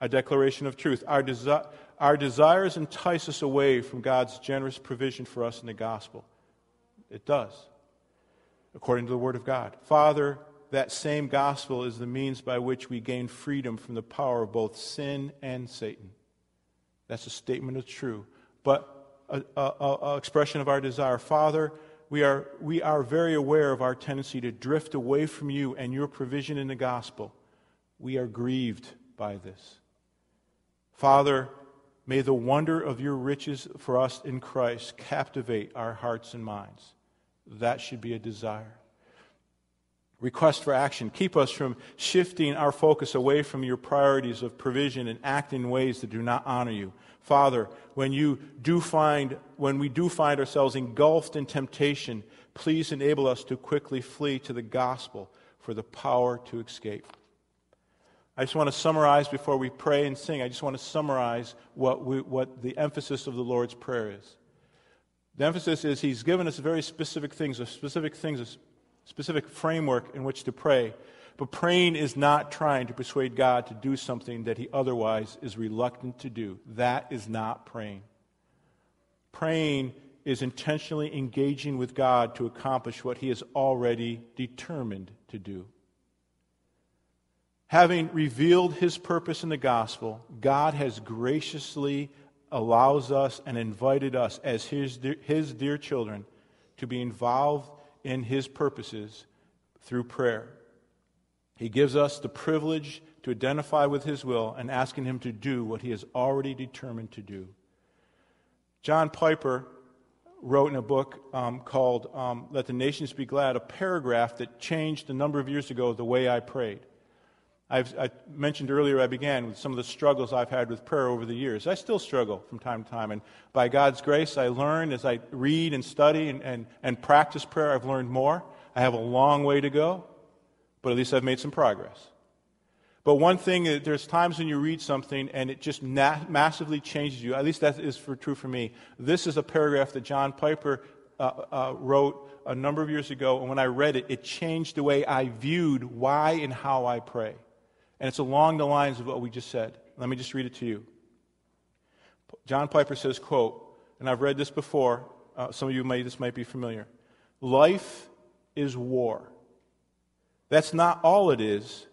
a declaration of truth, our, desi- our desires entice us away from God's generous provision for us in the gospel. It does, according to the Word of God. Father, that same gospel is the means by which we gain freedom from the power of both sin and Satan. That's a statement of truth. But an expression of our desire. Father, we are, we are very aware of our tendency to drift away from you and your provision in the gospel. We are grieved by this. Father, may the wonder of your riches for us in Christ captivate our hearts and minds. That should be a desire. Request for action. Keep us from shifting our focus away from your priorities of provision and acting in ways that do not honor you. Father, when you do find, when we do find ourselves engulfed in temptation, please enable us to quickly flee to the gospel for the power to escape. I just want to summarize before we pray and sing. I just want to summarize what, we, what the emphasis of the Lord's Prayer is. The emphasis is He's given us very specific things, a specific things, a specific framework in which to pray. But praying is not trying to persuade God to do something that he otherwise is reluctant to do. That is not praying. Praying is intentionally engaging with God to accomplish what he has already determined to do. Having revealed his purpose in the gospel, God has graciously allows us and invited us as his, his dear children to be involved in his purposes through prayer. He gives us the privilege to identify with His will and asking Him to do what He has already determined to do. John Piper wrote in a book um, called um, Let the Nations Be Glad a paragraph that changed a number of years ago the way I prayed. I've, i mentioned earlier I began with some of the struggles I've had with prayer over the years. I still struggle from time to time, and by God's grace, I learn as I read and study and, and, and practice prayer, I've learned more. I have a long way to go but at least I've made some progress. But one thing, there's times when you read something and it just na- massively changes you. At least that is for, true for me. This is a paragraph that John Piper uh, uh, wrote a number of years ago, and when I read it, it changed the way I viewed why and how I pray. And it's along the lines of what we just said. Let me just read it to you. John Piper says, quote, and I've read this before. Uh, some of you may this might be familiar. Life is war. That's not all it is,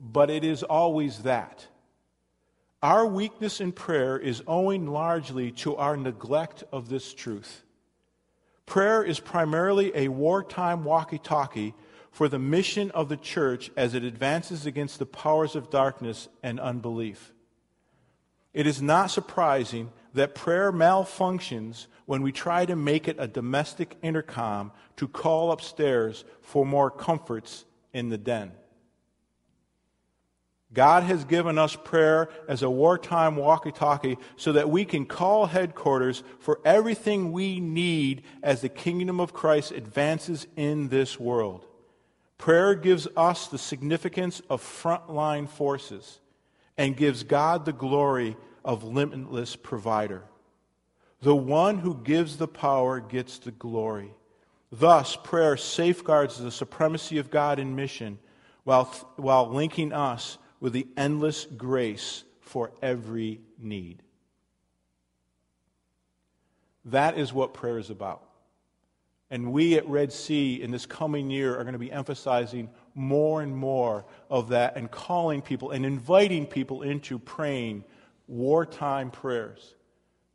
but it is always that. Our weakness in prayer is owing largely to our neglect of this truth. Prayer is primarily a wartime walkie talkie for the mission of the church as it advances against the powers of darkness and unbelief. It is not surprising that prayer malfunctions when we try to make it a domestic intercom to call upstairs for more comforts in the den. God has given us prayer as a wartime walkie talkie so that we can call headquarters for everything we need as the kingdom of Christ advances in this world. Prayer gives us the significance of frontline forces and gives God the glory of limitless provider. The one who gives the power gets the glory. Thus, prayer safeguards the supremacy of God in mission while, while linking us with the endless grace for every need. That is what prayer is about. And we at Red Sea in this coming year are going to be emphasizing more and more of that and calling people and inviting people into praying wartime prayers.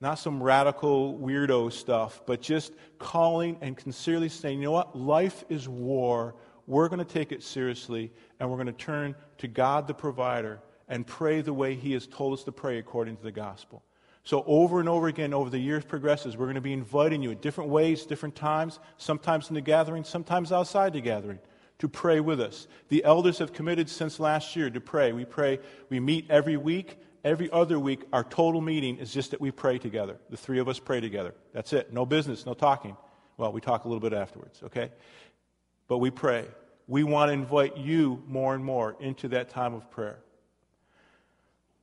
Not some radical weirdo stuff, but just calling and sincerely saying, you know what? Life is war. We're going to take it seriously, and we're going to turn to God the provider and pray the way He has told us to pray according to the gospel. So, over and over again, over the years progresses, we're going to be inviting you in different ways, different times, sometimes in the gathering, sometimes outside the gathering, to pray with us. The elders have committed since last year to pray. We pray, we meet every week. Every other week, our total meeting is just that we pray together. The three of us pray together. That's it. No business, no talking. Well, we talk a little bit afterwards, okay? But we pray. We want to invite you more and more into that time of prayer.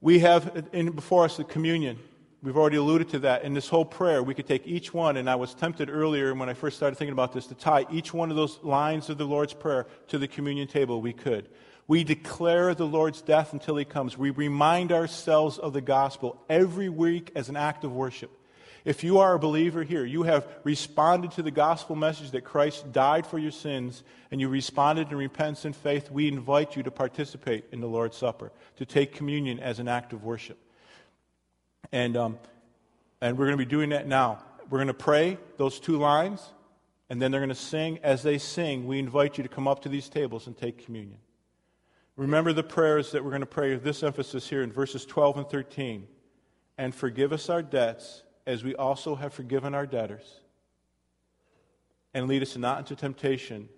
We have in, before us the communion. We've already alluded to that. In this whole prayer, we could take each one, and I was tempted earlier when I first started thinking about this to tie each one of those lines of the Lord's Prayer to the communion table. We could. We declare the Lord's death until he comes. We remind ourselves of the gospel every week as an act of worship. If you are a believer here, you have responded to the gospel message that Christ died for your sins, and you responded in repentance and faith, we invite you to participate in the Lord's Supper, to take communion as an act of worship. And, um, and we're going to be doing that now. We're going to pray those two lines, and then they're going to sing. As they sing, we invite you to come up to these tables and take communion. Remember the prayers that we're going to pray with this emphasis here in verses 12 and 13. And forgive us our debts as we also have forgiven our debtors. And lead us not into temptation,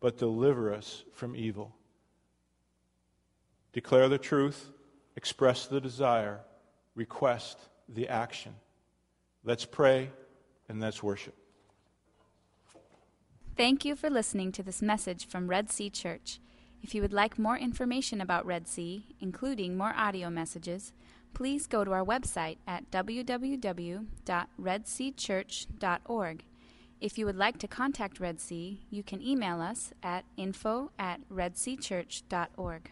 but deliver us from evil. Declare the truth, express the desire, request the action. Let's pray and let's worship. Thank you for listening to this message from Red Sea Church. If you would like more information about Red Sea, including more audio messages, please go to our website at www.redseachurch.org. If you would like to contact Red Sea, you can email us at info at redseachurch.org.